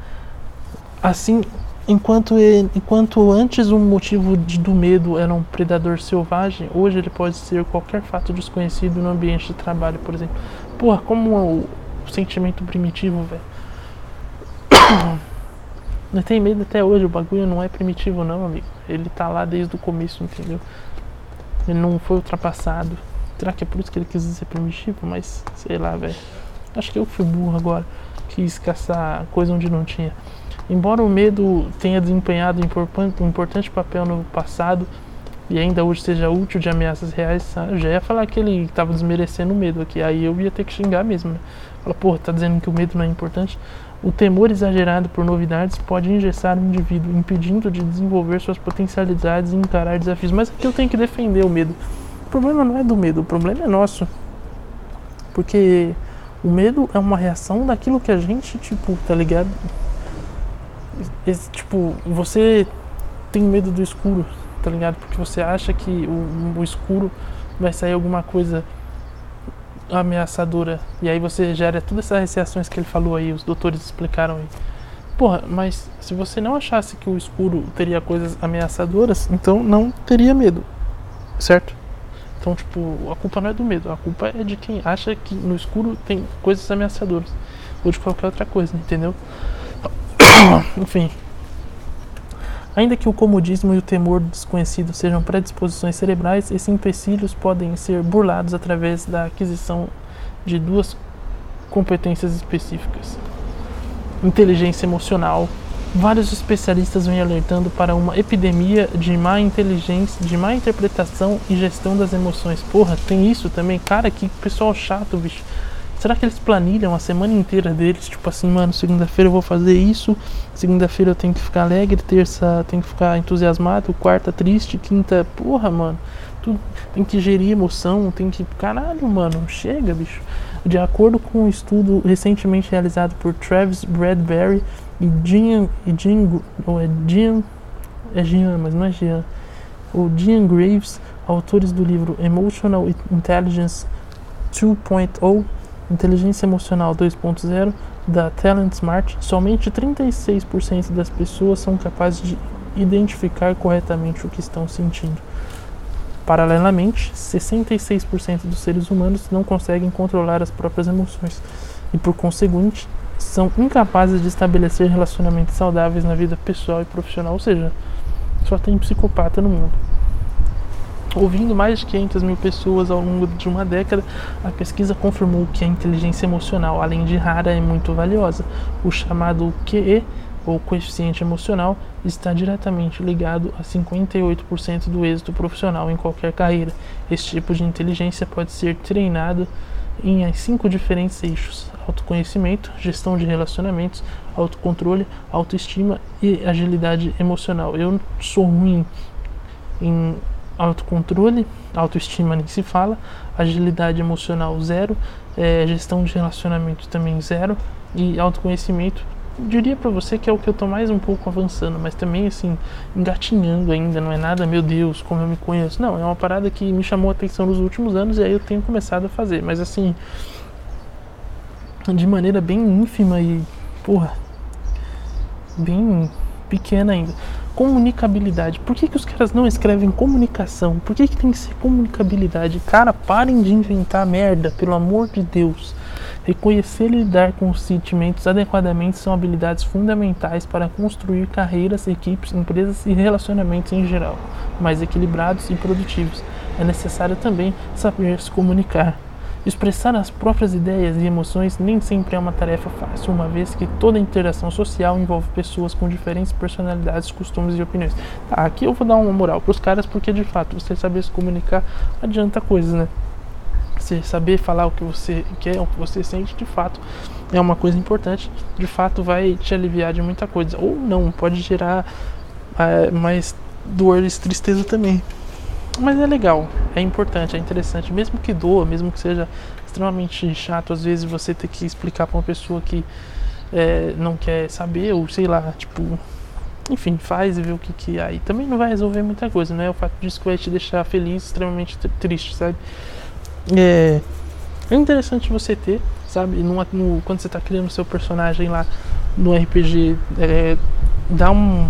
Assim, enquanto, enquanto antes o motivo de, do medo era um predador selvagem, hoje ele pode ser qualquer fato desconhecido no ambiente de trabalho, por exemplo. Porra, como o, o sentimento primitivo, velho. *coughs* Não tem medo até hoje, o bagulho não é primitivo não, amigo. Ele tá lá desde o começo, entendeu? Ele não foi ultrapassado. Será que é por isso que ele quis ser primitivo? Mas, sei lá, velho. Acho que eu fui burro agora. Quis caçar coisa onde não tinha. Embora o medo tenha desempenhado um importante papel no passado e ainda hoje seja útil de ameaças reais, já ia falar que ele estava desmerecendo o medo aqui. Aí eu ia ter que xingar mesmo. Né? Fala, pô, tá dizendo que o medo não é importante? O temor exagerado por novidades pode engessar o indivíduo, impedindo de desenvolver suas potencialidades e encarar desafios. Mas aqui eu tenho que defender o medo. O problema não é do medo, o problema é nosso. Porque o medo é uma reação daquilo que a gente, tipo, tá ligado? Esse, tipo, você tem medo do escuro, tá ligado? Porque você acha que o, o escuro vai sair alguma coisa ameaçadora. E aí você gera todas essas reações que ele falou aí, os doutores explicaram aí. Porra, mas se você não achasse que o escuro teria coisas ameaçadoras, então não teria medo, certo? Então, tipo, a culpa não é do medo, a culpa é de quem acha que no escuro tem coisas ameaçadoras. Ou de qualquer outra coisa, entendeu? *coughs* Enfim. Ainda que o comodismo e o temor do desconhecido sejam predisposições cerebrais, esses empecilhos podem ser burlados através da aquisição de duas competências específicas: inteligência emocional Vários especialistas vêm alertando para uma epidemia de má inteligência, de má interpretação e gestão das emoções. Porra, tem isso também? Cara, que pessoal chato, bicho. Será que eles planilham a semana inteira deles? Tipo assim, mano, segunda-feira eu vou fazer isso, segunda-feira eu tenho que ficar alegre, terça tenho que ficar entusiasmado, quarta triste, quinta. Porra, mano. Tu tem que gerir emoção, tem que. Caralho, mano, chega, bicho. De acordo com um estudo recentemente realizado por Travis Bradbury e Jean, e Jean, ou é Jean, é Jean, mas não é Jean, o Jean Graves, autores do livro Emotional Intelligence 2.0, Inteligência Emocional 2.0, da Talent Smart, somente 36% das pessoas são capazes de identificar corretamente o que estão sentindo. Paralelamente, 66% dos seres humanos não conseguem controlar as próprias emoções e, por conseguinte, são incapazes de estabelecer relacionamentos saudáveis na vida pessoal e profissional, ou seja, só tem psicopata no mundo. Ouvindo mais de 500 mil pessoas ao longo de uma década, a pesquisa confirmou que a inteligência emocional, além de rara, é muito valiosa. O chamado QE, ou coeficiente emocional, está diretamente ligado a 58% do êxito profissional em qualquer carreira. Esse tipo de inteligência pode ser treinado em cinco diferentes eixos: autoconhecimento, gestão de relacionamentos, autocontrole, autoestima e agilidade emocional. Eu sou ruim em autocontrole, autoestima nem se fala, agilidade emocional zero, é, gestão de relacionamento também zero e autoconhecimento diria para você que é o que eu tô mais um pouco avançando, mas também assim, engatinhando ainda, não é nada, meu Deus, como eu me conheço. Não, é uma parada que me chamou a atenção nos últimos anos e aí eu tenho começado a fazer, mas assim, de maneira bem ínfima e, porra, bem pequena ainda. Comunicabilidade. Por que, que os caras não escrevem comunicação? Por que, que tem que ser comunicabilidade? Cara, parem de inventar merda, pelo amor de Deus. Reconhecer e lidar com os sentimentos adequadamente são habilidades fundamentais para construir carreiras, equipes, empresas e relacionamentos em geral mais equilibrados e produtivos. É necessário também saber se comunicar. Expressar as próprias ideias e emoções nem sempre é uma tarefa fácil, uma vez que toda interação social envolve pessoas com diferentes personalidades, costumes e opiniões. Tá, aqui eu vou dar uma moral para os caras, porque de fato você saber se comunicar adianta coisas, né? Você saber falar o que você quer, o que você sente, de fato é uma coisa importante. De fato vai te aliviar de muita coisa. Ou não, pode gerar é, mais dor e tristeza também. Mas é legal, é importante, é interessante, mesmo que doa, mesmo que seja extremamente chato, às vezes você ter que explicar para uma pessoa que é, não quer saber, ou sei lá, tipo, enfim, faz e vê o que que aí também não vai resolver muita coisa, não é o fato disso que vai te deixar feliz, extremamente triste, sabe? É, é interessante você ter, sabe, no, quando você está criando seu personagem lá no RPG, é, dá um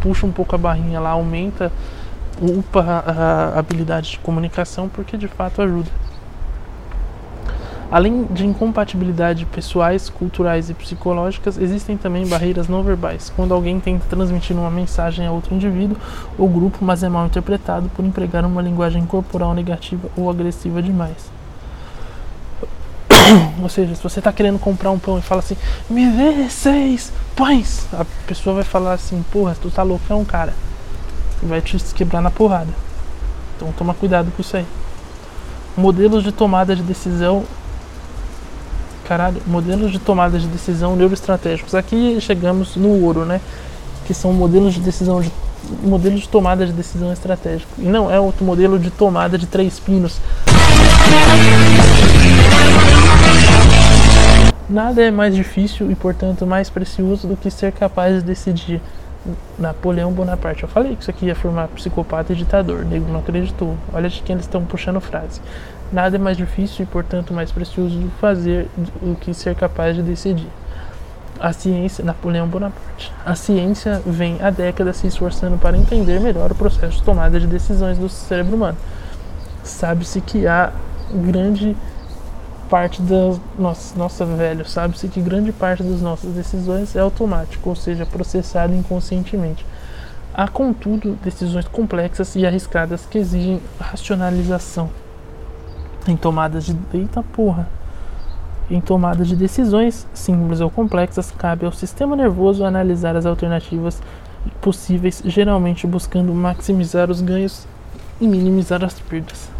puxa um pouco a barrinha lá, aumenta upa a, habilidade de comunicação porque de fato ajuda. Além de incompatibilidade pessoais, culturais e psicológicas, existem também barreiras não verbais, quando alguém tenta transmitir uma mensagem a outro indivíduo ou grupo, mas é mal interpretado por empregar uma linguagem corporal negativa ou agressiva demais. *coughs* ou seja, se você está querendo comprar um pão e fala assim, me dê seis pães, a pessoa vai falar assim, porra, tu tá loucão, cara vai te quebrar na porrada. Então toma cuidado com isso aí. Modelos de tomada de decisão. Caralho, modelos de tomada de decisão neuroestratégicos. Aqui chegamos no ouro, né? Que são modelos de decisão de de tomada de decisão estratégico. E não é outro modelo de tomada de três pinos. Nada é mais difícil e, portanto, mais precioso do que ser capaz de decidir Napoleão Bonaparte. Eu falei que isso aqui ia formar psicopata e ditador. O nego não acreditou. Olha de quem eles estão puxando frase. Nada é mais difícil e, portanto, mais precioso do fazer do que ser capaz de decidir. A ciência, Napoleão Bonaparte. A ciência vem há décadas se esforçando para entender melhor o processo de tomada de decisões do cérebro humano. Sabe-se que há grande parte das nossa, nossa velho, sabe-se que grande parte das nossas decisões é automático, ou seja, processada inconscientemente. Há, contudo, decisões complexas e arriscadas que exigem racionalização. Em tomadas de. Eita porra! Em tomadas de decisões simples ou complexas, cabe ao sistema nervoso analisar as alternativas possíveis, geralmente buscando maximizar os ganhos e minimizar as perdas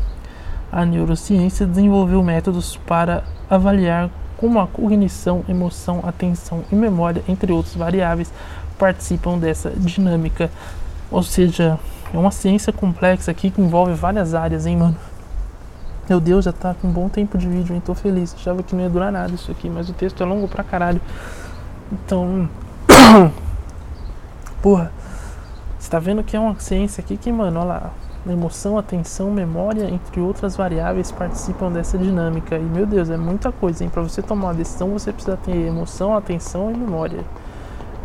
a neurociência desenvolveu métodos para avaliar como a cognição, emoção, atenção e memória, entre outras variáveis, participam dessa dinâmica. Ou seja, é uma ciência complexa aqui que envolve várias áreas, hein, mano? Meu Deus, já tá com um bom tempo de vídeo, hein? Tô feliz. Achava que não ia durar nada isso aqui, mas o texto é longo pra caralho. Então. *coughs* Porra. Você tá vendo que é uma ciência aqui que, mano, olha lá. Emoção, atenção, memória, entre outras variáveis, participam dessa dinâmica. E, meu Deus, é muita coisa, hein? Pra você tomar uma decisão, você precisa ter emoção, atenção e memória.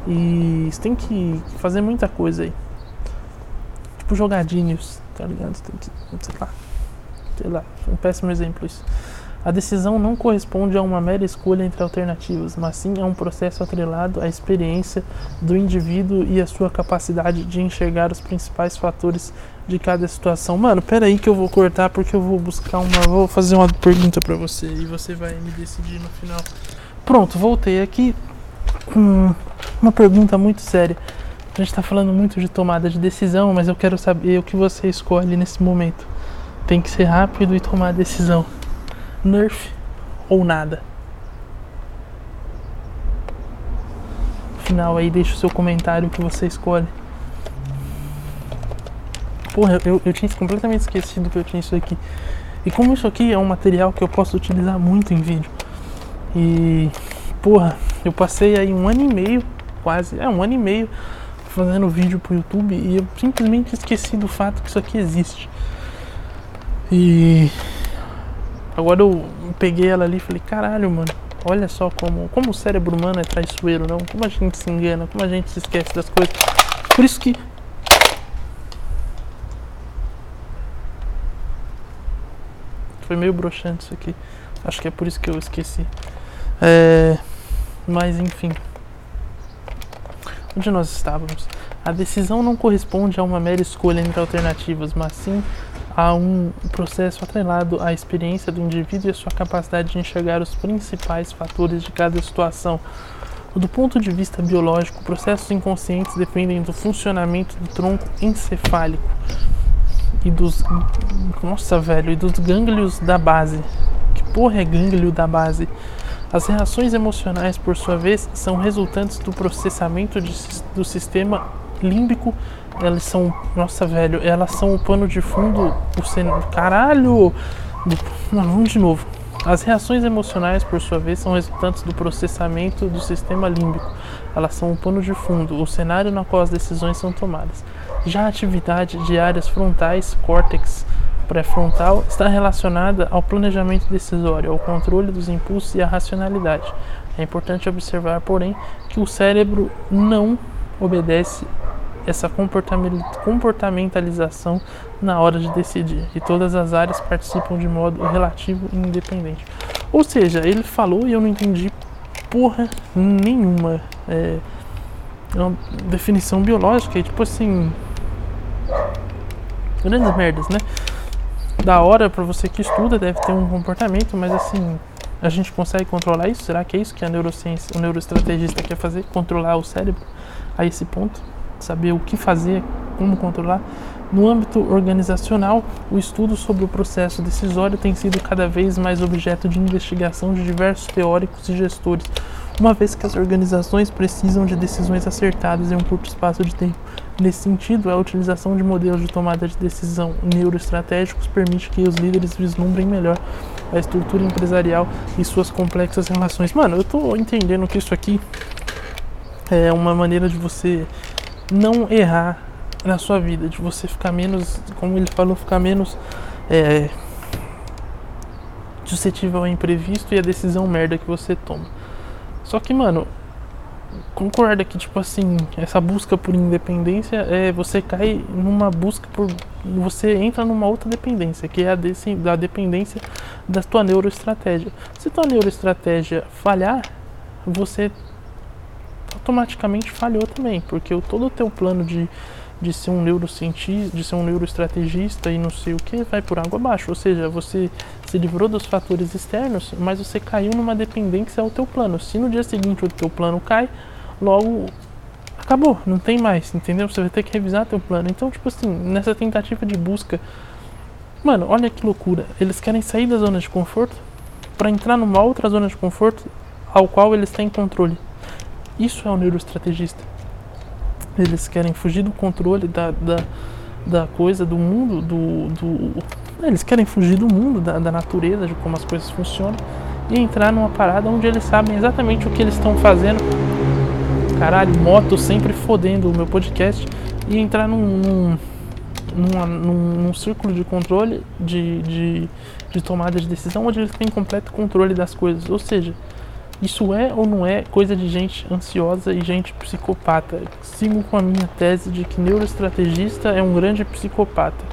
E você tem que fazer muita coisa aí. Tipo jogadinhos, tá ligado? Tem que, sei lá, sei lá, um péssimo exemplo isso. A decisão não corresponde a uma mera escolha entre alternativas, mas sim a um processo atrelado à experiência do indivíduo e à sua capacidade de enxergar os principais fatores de cada situação. Mano, pera aí que eu vou cortar porque eu vou buscar uma, vou fazer uma pergunta para você e você vai me decidir no final. Pronto, voltei aqui com uma pergunta muito séria. A gente está falando muito de tomada de decisão, mas eu quero saber o que você escolhe nesse momento. Tem que ser rápido e tomar decisão. Nerf ou nada. Final aí, deixa o seu comentário que você escolhe. Porra, eu, eu tinha completamente esquecido que eu tinha isso aqui. E como isso aqui é um material que eu posso utilizar muito em vídeo. E, porra, eu passei aí um ano e meio, quase, é um ano e meio, fazendo vídeo pro YouTube e eu simplesmente esqueci do fato que isso aqui existe. E agora eu peguei ela ali e falei, caralho, mano, olha só como, como o cérebro humano é traiçoeiro, não? Como a gente se engana, como a gente se esquece das coisas. Por isso que. Foi meio broxante isso aqui. Acho que é por isso que eu esqueci. É, mas enfim. Onde nós estávamos? A decisão não corresponde a uma mera escolha entre alternativas, mas sim a um processo atrelado à experiência do indivíduo e à sua capacidade de enxergar os principais fatores de cada situação. Do ponto de vista biológico, processos inconscientes dependem do funcionamento do tronco encefálico e dos nossa velho e dos gânglios da base. Que porra é gânglio da base? As reações emocionais, por sua vez, são resultantes do processamento de, do sistema límbico elas são. Nossa, velho, elas são o pano de fundo. O sen... Caralho! Não, vamos de novo. As reações emocionais, por sua vez, são resultantes do processamento do sistema límbico. Elas são o pano de fundo, o cenário na qual as decisões são tomadas. Já a atividade de áreas frontais, córtex pré-frontal, está relacionada ao planejamento decisório, ao controle dos impulsos e à racionalidade. É importante observar, porém, que o cérebro não obedece essa comportamentalização na hora de decidir e todas as áreas participam de modo relativo e independente. Ou seja, ele falou e eu não entendi porra nenhuma. É, é uma definição biológica, e tipo assim. Grandes merdas, né? Da hora para você que estuda, deve ter um comportamento, mas assim, a gente consegue controlar isso? Será que é isso que a neurociência, o neuroestrategista quer fazer? Controlar o cérebro a esse ponto? saber o que fazer, como controlar. No âmbito organizacional, o estudo sobre o processo decisório tem sido cada vez mais objeto de investigação de diversos teóricos e gestores, uma vez que as organizações precisam de decisões acertadas em um curto espaço de tempo. Nesse sentido, a utilização de modelos de tomada de decisão neuroestratégicos permite que os líderes vislumbrem melhor a estrutura empresarial e suas complexas relações. Mano, eu tô entendendo que isso aqui é uma maneira de você não errar na sua vida, de você ficar menos, como ele falou, ficar menos é, suscetível ao imprevisto e a decisão merda que você toma. Só que, mano, concorda que, tipo assim, essa busca por independência é você cai numa busca por. Você entra numa outra dependência, que é a desse, da dependência da tua neuroestratégia. Se tua neuroestratégia falhar, você automaticamente falhou também, porque todo o teu plano de, de ser um neurocientista, de ser um neuroestrategista e não sei o que, vai por água abaixo. Ou seja, você se livrou dos fatores externos, mas você caiu numa dependência ao teu plano. Se no dia seguinte o teu plano cai, logo acabou, não tem mais, entendeu? Você vai ter que revisar teu plano. Então, tipo assim, nessa tentativa de busca, mano, olha que loucura. Eles querem sair da zona de conforto para entrar numa outra zona de conforto ao qual eles têm controle. Isso é o neuroestrategista. Eles querem fugir do controle da, da, da coisa, do mundo, do, do. Eles querem fugir do mundo, da, da natureza, de como as coisas funcionam e entrar numa parada onde eles sabem exatamente o que eles estão fazendo. Caralho, moto sempre fodendo o meu podcast e entrar num, num, num, num, círculo de controle de, de, de tomada de decisão onde eles têm completo controle das coisas. Ou seja, isso é ou não é coisa de gente ansiosa e gente psicopata? Sigo com a minha tese de que neuroestrategista é um grande psicopata.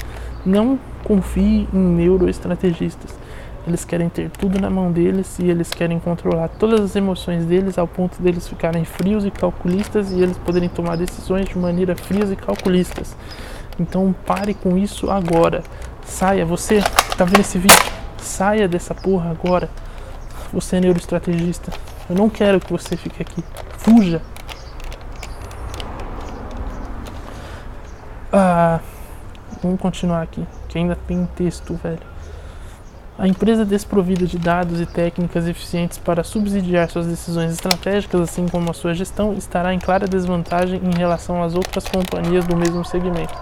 Não confie em neuroestrategistas. Eles querem ter tudo na mão deles e eles querem controlar todas as emoções deles ao ponto deles ficarem frios e calculistas e eles poderem tomar decisões de maneira frias e calculistas. Então pare com isso agora. Saia, você tá vendo esse vídeo, saia dessa porra agora. Você é neuroestrategista. Eu não quero que você fique aqui. Fuja. Ah, vamos continuar aqui, que ainda tem texto, velho. A empresa desprovida de dados e técnicas eficientes para subsidiar suas decisões estratégicas, assim como a sua gestão, estará em clara desvantagem em relação às outras companhias do mesmo segmento.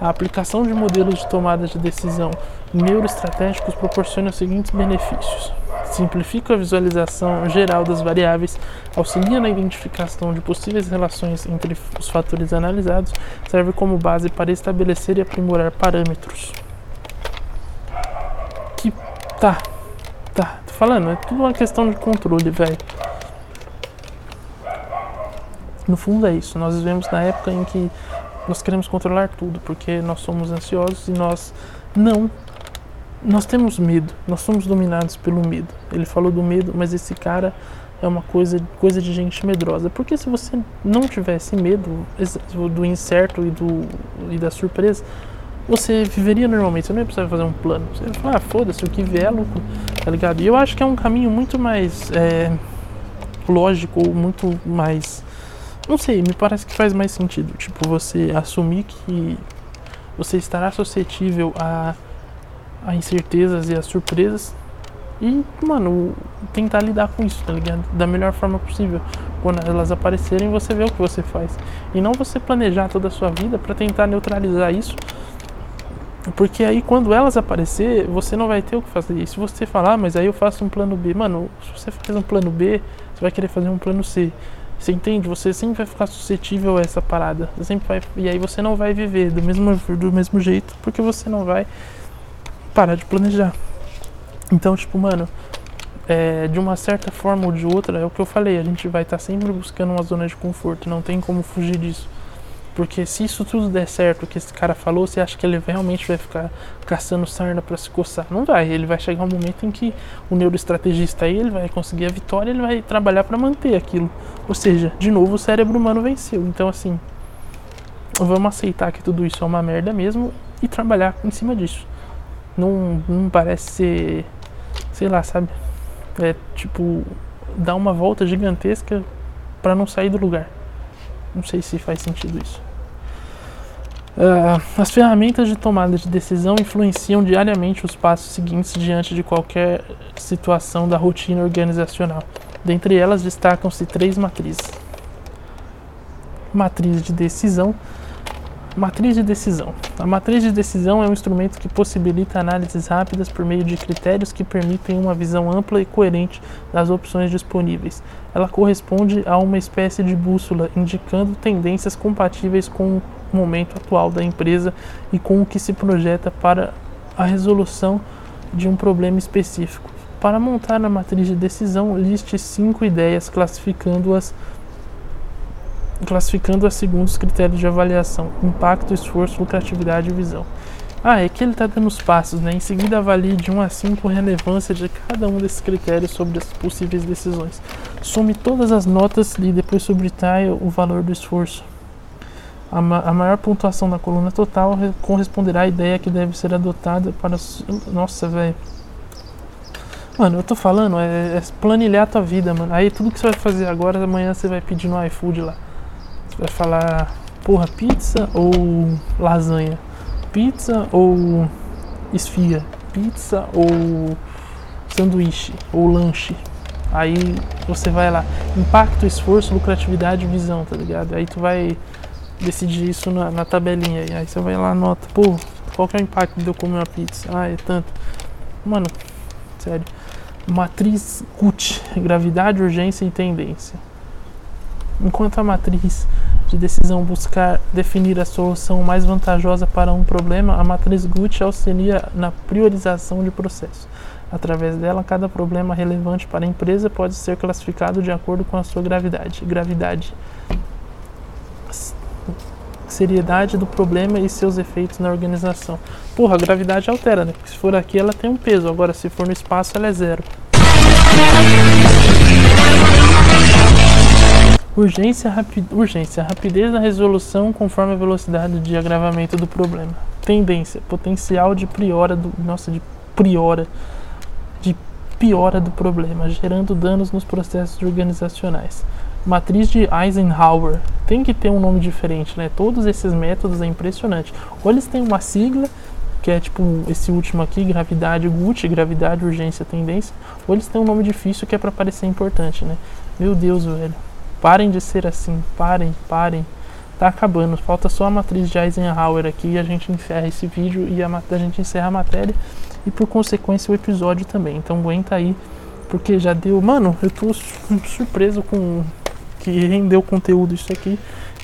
A aplicação de modelos de tomada de decisão neuroestratégicos proporciona os seguintes benefícios: simplifica a visualização geral das variáveis, auxilia na identificação de possíveis relações entre os fatores analisados, serve como base para estabelecer e aprimorar parâmetros. Que tá, tá, tô falando, é tudo uma questão de controle, velho. No fundo é isso. Nós vivemos na época em que nós queremos controlar tudo, porque nós somos ansiosos e nós não. Nós temos medo, nós somos dominados pelo medo. Ele falou do medo, mas esse cara é uma coisa, coisa de gente medrosa. Porque se você não tivesse medo do incerto e, do, e da surpresa, você viveria normalmente, você não ia precisar fazer um plano. Você ia falar, ah, foda-se, o que vier é lucro, tá ligado? E eu acho que é um caminho muito mais é, lógico, muito mais não sei, me parece que faz mais sentido. Tipo, você assumir que você estará suscetível a, a incertezas e a surpresas e, mano, tentar lidar com isso, tá ligado? Da melhor forma possível. Quando elas aparecerem, você vê o que você faz. E não você planejar toda a sua vida para tentar neutralizar isso. Porque aí, quando elas aparecer, você não vai ter o que fazer. E se você falar, ah, mas aí eu faço um plano B, mano, se você faz um plano B, você vai querer fazer um plano C. Você entende? Você sempre vai ficar suscetível a essa parada. Você sempre vai, e aí você não vai viver do mesmo, do mesmo jeito, porque você não vai parar de planejar. Então, tipo, mano, é, de uma certa forma ou de outra, é o que eu falei, a gente vai estar tá sempre buscando uma zona de conforto, não tem como fugir disso. Porque se isso tudo der certo, o que esse cara falou, você acha que ele realmente vai ficar caçando sarna para se coçar? Não vai. Ele vai chegar um momento em que o neuroestrategista aí ele vai conseguir a vitória, ele vai trabalhar para manter aquilo. Ou seja, de novo o cérebro humano venceu. Então assim, vamos aceitar que tudo isso é uma merda mesmo e trabalhar em cima disso. Não, não parece ser, sei lá, sabe? É tipo dar uma volta gigantesca para não sair do lugar. Não sei se faz sentido isso. Uh, as ferramentas de tomada de decisão influenciam diariamente os passos seguintes diante de qualquer situação da rotina organizacional. Dentre elas destacam-se três matrizes: matriz de decisão, Matriz de decisão. A matriz de decisão é um instrumento que possibilita análises rápidas por meio de critérios que permitem uma visão ampla e coerente das opções disponíveis. Ela corresponde a uma espécie de bússola, indicando tendências compatíveis com o momento atual da empresa e com o que se projeta para a resolução de um problema específico. Para montar a matriz de decisão, liste cinco ideias, classificando-as classificando-a segundo os critérios de avaliação: impacto, esforço, lucratividade e visão. Ah, é que ele está dando os passos, né? Em seguida, avalie de 1 a 5 a relevância de cada um desses critérios sobre as possíveis decisões. Some todas as notas e depois subtraia o valor do esforço. A, ma a, maior pontuação da coluna total corresponderá à ideia que deve ser adotada para. Nossa, velho. Mano, eu tô falando, é, é planilhar a tua vida, mano. Aí tudo que você vai fazer agora, amanhã você vai pedir no iFood lá vai falar, porra, pizza ou lasanha? Pizza ou esfia? Pizza ou sanduíche ou lanche? Aí você vai lá, impacto, esforço, lucratividade, visão, tá ligado? Aí tu vai decidir isso na, na tabelinha. Aí você vai lá, anota, pô, Qual que é o impacto de eu comer uma pizza? Ah, é tanto. Mano, sério. Matriz CUT, gravidade, urgência e tendência. Enquanto a matriz de decisão buscar definir a solução mais vantajosa para um problema, a matriz GUT auxilia na priorização de processo. Através dela, cada problema relevante para a empresa pode ser classificado de acordo com a sua gravidade. Gravidade. Seriedade do problema e seus efeitos na organização. Porra, a gravidade altera, né? Porque se for aqui, ela tem um peso. Agora, se for no espaço, ela é zero. Urgência, rapi urgência, rapidez na resolução conforme a velocidade de agravamento do problema. Tendência, potencial de priora do, nossa, de priora, de piora do problema, gerando danos nos processos organizacionais. Matriz de Eisenhower tem que ter um nome diferente, né? Todos esses métodos é impressionante. Ou eles têm uma sigla que é tipo esse último aqui, gravidade GUT, gravidade, urgência, tendência, ou eles têm um nome difícil que é para parecer importante, né? Meu Deus, velho. Parem de ser assim, parem, parem. Tá acabando, falta só a matriz de Eisenhower aqui e a gente encerra esse vídeo e a, a gente encerra a matéria e por consequência o episódio também. Então aguenta aí, porque já deu. Mano, eu tô *laughs* surpreso com que rendeu conteúdo isso aqui.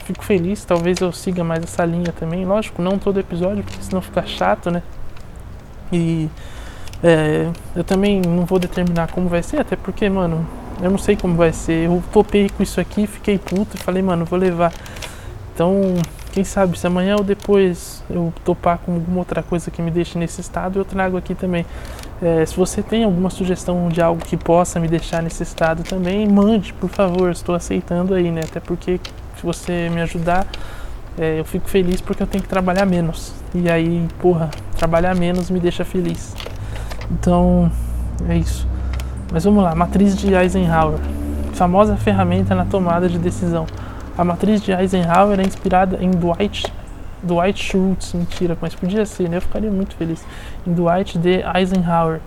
Fico feliz, talvez eu siga mais essa linha também. Lógico, não todo episódio, porque senão fica chato, né? E é, eu também não vou determinar como vai ser, até porque, mano, eu não sei como vai ser. Eu topei com isso aqui, fiquei puto e falei, mano, vou levar. Então, quem sabe se amanhã ou depois eu topar com alguma outra coisa que me deixe nesse estado, eu trago aqui também. É, se você tem alguma sugestão de algo que possa me deixar nesse estado também, mande, por favor. Estou aceitando aí, né? Até porque se você me ajudar, é, eu fico feliz porque eu tenho que trabalhar menos. E aí, porra, trabalhar menos me deixa feliz. Então, é isso. Mas vamos lá, matriz de Eisenhower, famosa ferramenta na tomada de decisão. A matriz de Eisenhower é inspirada em Dwight Dwight Schultz, mentira, mas podia ser, né? Eu ficaria muito feliz. Em Dwight D. Eisenhower,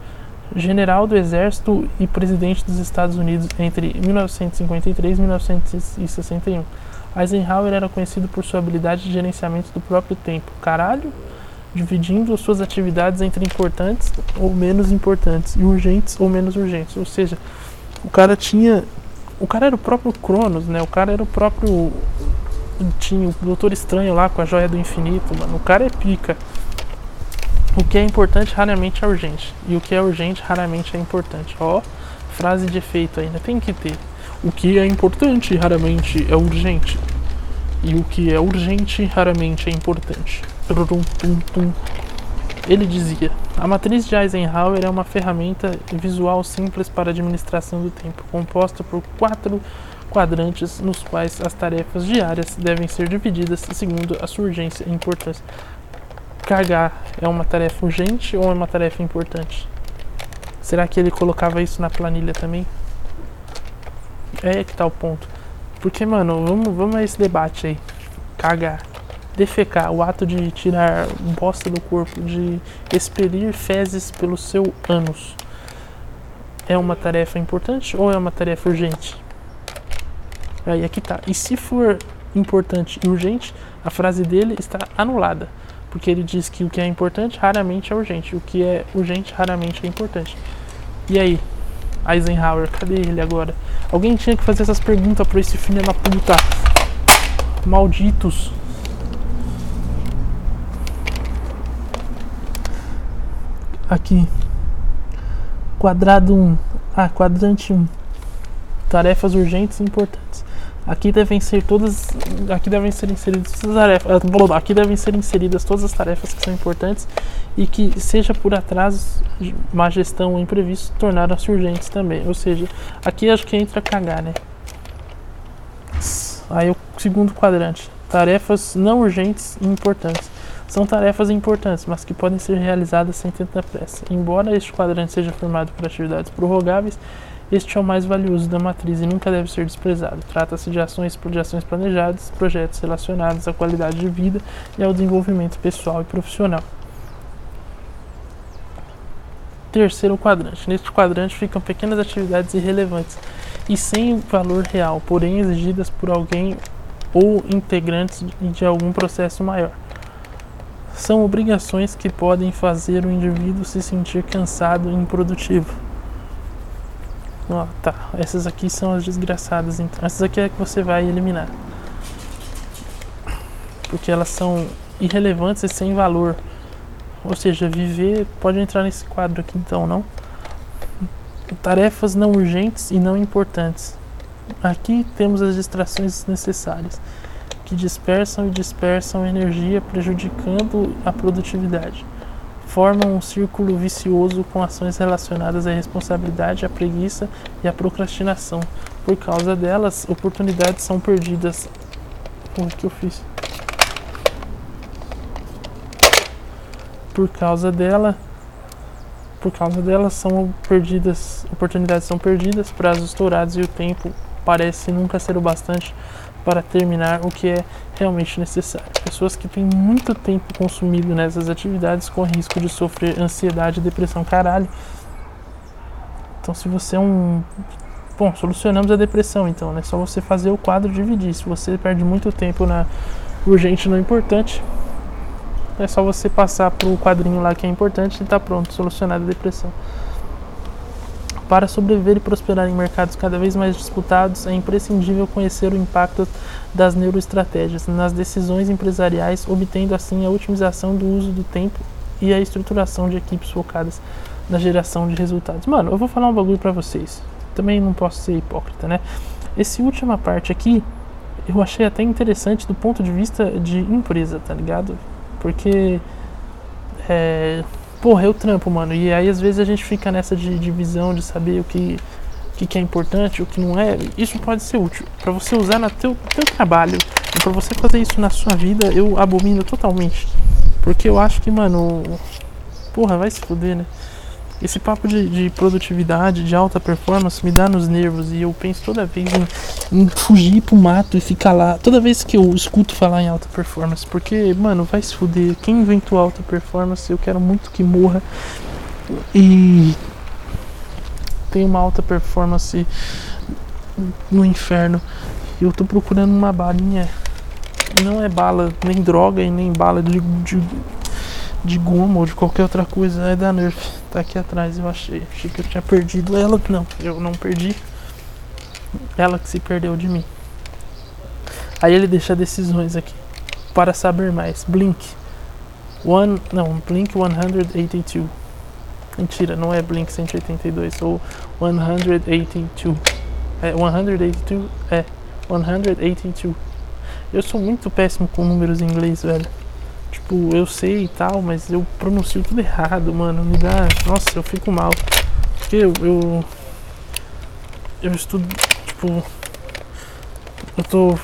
general do Exército e presidente dos Estados Unidos entre 1953 e 1961. Eisenhower era conhecido por sua habilidade de gerenciamento do próprio tempo. Caralho! Dividindo suas atividades entre importantes ou menos importantes e urgentes ou menos urgentes. Ou seja, o cara tinha. O cara era o próprio Cronos, né? O cara era o próprio. Tinha o Doutor Estranho lá com a Joia do Infinito, mano. O cara é pica. O que é importante raramente é urgente. E o que é urgente raramente é importante. Ó, frase de efeito ainda. Tem que ter. O que é importante raramente é urgente. E o que é urgente raramente é importante. Ele dizia: A matriz de Eisenhower é uma ferramenta visual simples para administração do tempo, composta por quatro quadrantes nos quais as tarefas diárias devem ser divididas segundo a sua urgência e importância. Cagar é uma tarefa urgente ou é uma tarefa importante? Será que ele colocava isso na planilha também? É que tá o ponto. Porque, mano, vamos, vamos a esse debate aí. Cagar defecar, o ato de tirar bosta do corpo, de expelir fezes pelo seu ânus, é uma tarefa importante ou é uma tarefa urgente? Aí aqui tá. E se for importante e urgente, a frase dele está anulada, porque ele diz que o que é importante raramente é urgente, o que é urgente raramente é importante. E aí, Eisenhower, cadê ele agora? Alguém tinha que fazer essas perguntas para esse filho da puta. Malditos. Aqui. Quadrado 1 ah, quadrante 1 tarefas urgentes e importantes. Aqui devem ser todas aqui devem ser inseridas todas as tarefas ah, aqui devem ser inseridas todas as tarefas que são importantes e que seja por atraso má gestão ou imprevisto tornaram-se urgentes também. Ou seja aqui acho que entra cagar né? Aí o segundo quadrante. Tarefas não urgentes e importantes são tarefas importantes, mas que podem ser realizadas sem tanta pressa. Embora este quadrante seja formado por atividades prorrogáveis, este é o mais valioso da matriz e nunca deve ser desprezado. Trata-se de ações, de ações planejadas, projetos relacionados à qualidade de vida e ao desenvolvimento pessoal e profissional. Terceiro quadrante. Neste quadrante ficam pequenas atividades irrelevantes e sem valor real, porém exigidas por alguém ou integrantes de algum processo maior são obrigações que podem fazer o indivíduo se sentir cansado e improdutivo. Ó, tá. Essas aqui são as desgraçadas, então. Essas aqui é que você vai eliminar. Porque elas são irrelevantes e sem valor. Ou seja, viver pode entrar nesse quadro aqui então, não? Tarefas não urgentes e não importantes. Aqui temos as distrações necessárias, que dispersam e dispersam energia, prejudicando a produtividade. Formam um círculo vicioso com ações relacionadas à responsabilidade, à preguiça e à procrastinação. Por causa delas, oportunidades são perdidas. O que eu fiz? Por causa dela, por causa delas são perdidas, oportunidades são perdidas, prazos estourados e o tempo parece nunca ser o bastante para terminar o que é realmente necessário. Pessoas que têm muito tempo consumido nessas atividades correm risco de sofrer ansiedade e depressão. Caralho. Então, se você é um. Bom, solucionamos a depressão então, né? Só você fazer o quadro dividir. Se você perde muito tempo na urgente não importante, é só você passar pro quadrinho lá que é importante e tá pronto, solucionada a depressão. Para sobreviver e prosperar em mercados cada vez mais disputados, é imprescindível conhecer o impacto das neuroestratégias nas decisões empresariais, obtendo assim a otimização do uso do tempo e a estruturação de equipes focadas na geração de resultados. Mano, eu vou falar um bagulho para vocês. Também não posso ser hipócrita, né? Essa última parte aqui eu achei até interessante do ponto de vista de empresa, tá ligado? Porque. É, porra, eu trampo, mano. E aí às vezes a gente fica nessa de divisão de saber o que, que, que é importante, o que não é. Isso pode ser útil. para você usar no teu, teu trabalho. E pra você fazer isso na sua vida, eu abomino totalmente. Porque eu acho que, mano. Porra, vai se fuder, né? Esse papo de, de, produtividade, de alta performance, me dá nos nervos e eu penso toda vez em, em, fugir pro mato e ficar lá. Toda vez que eu escuto falar em alta performance, porque, mano, vai se fuder. Quem inventou alta performance, eu quero muito que morra. E tem uma alta performance no inferno. Eu tô procurando uma balinha. Não é bala, nem droga e nem bala de, de de goma ou de qualquer outra coisa é da Nerf. Tá aqui atrás, eu achei. Achei que eu tinha perdido ela. Não, eu não perdi. Ela que se perdeu de mim. Aí ele deixa decisões aqui. Para saber mais. Blink. One, não, Blink 182. Mentira, não é Blink 182 ou 182. É 182? É 182. Eu sou muito péssimo com números em inglês, velho tipo, eu sei e tal, mas eu pronuncio tudo errado, mano. Me dá. Nossa, eu fico mal. Porque eu. Eu, eu estudo, tipo. Eu tô.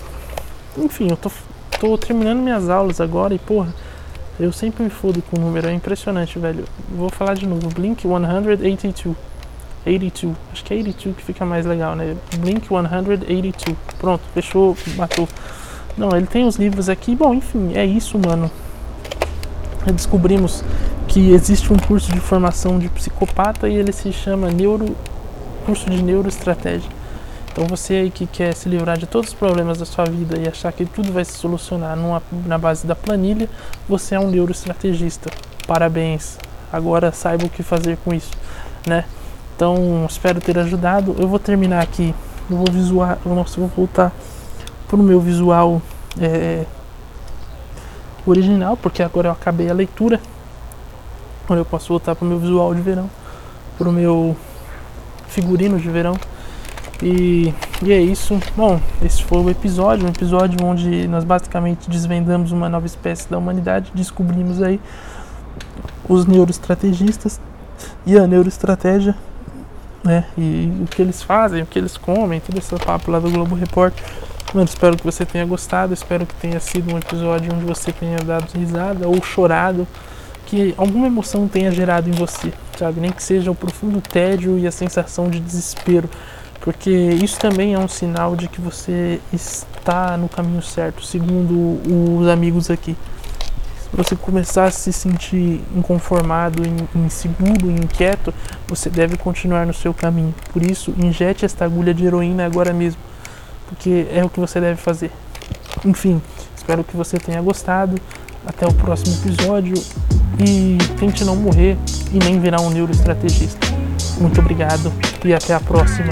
Enfim, eu tô, tô terminando minhas aulas agora e, porra, eu sempre me fodo com o número. É impressionante, velho. Vou falar de novo. Blink 182. 82. Acho que é 82 que fica mais legal, né? Blink 182. Pronto, fechou, matou. Não, ele tem os livros aqui. Bom, enfim, é isso, mano descobrimos que existe um curso de formação de psicopata e ele se chama neuro curso de neuroestratégia. Então você aí que quer se livrar de todos os problemas da sua vida e achar que tudo vai se solucionar numa, na base da planilha, você é um neuroestrategista. Parabéns. Agora saiba o que fazer com isso, né? Então espero ter ajudado. Eu vou terminar aqui. Eu vou visual, nossa, eu vou voltar para o meu visual é, original, porque agora eu acabei a leitura. Agora eu posso voltar para o meu visual de verão, para o meu figurino de verão. E, e é isso. Bom, esse foi o episódio, um episódio onde nós basicamente desvendamos uma nova espécie da humanidade, descobrimos aí os neuroestrategistas e a neuroestratégia, né? E o que eles fazem, o que eles comem, todo esse papo lá do Globo Repórter. Mano, espero que você tenha gostado, espero que tenha sido um episódio onde você tenha dado risada ou chorado, que alguma emoção tenha gerado em você, sabe? Nem que seja o profundo tédio e a sensação de desespero, porque isso também é um sinal de que você está no caminho certo, segundo os amigos aqui. Se você começar a se sentir inconformado, inseguro, inquieto, você deve continuar no seu caminho. Por isso, injete esta agulha de heroína agora mesmo porque é o que você deve fazer. Enfim, espero que você tenha gostado. Até o próximo episódio e tente não morrer e nem virar um neuroestrategista. Muito obrigado e até a próxima.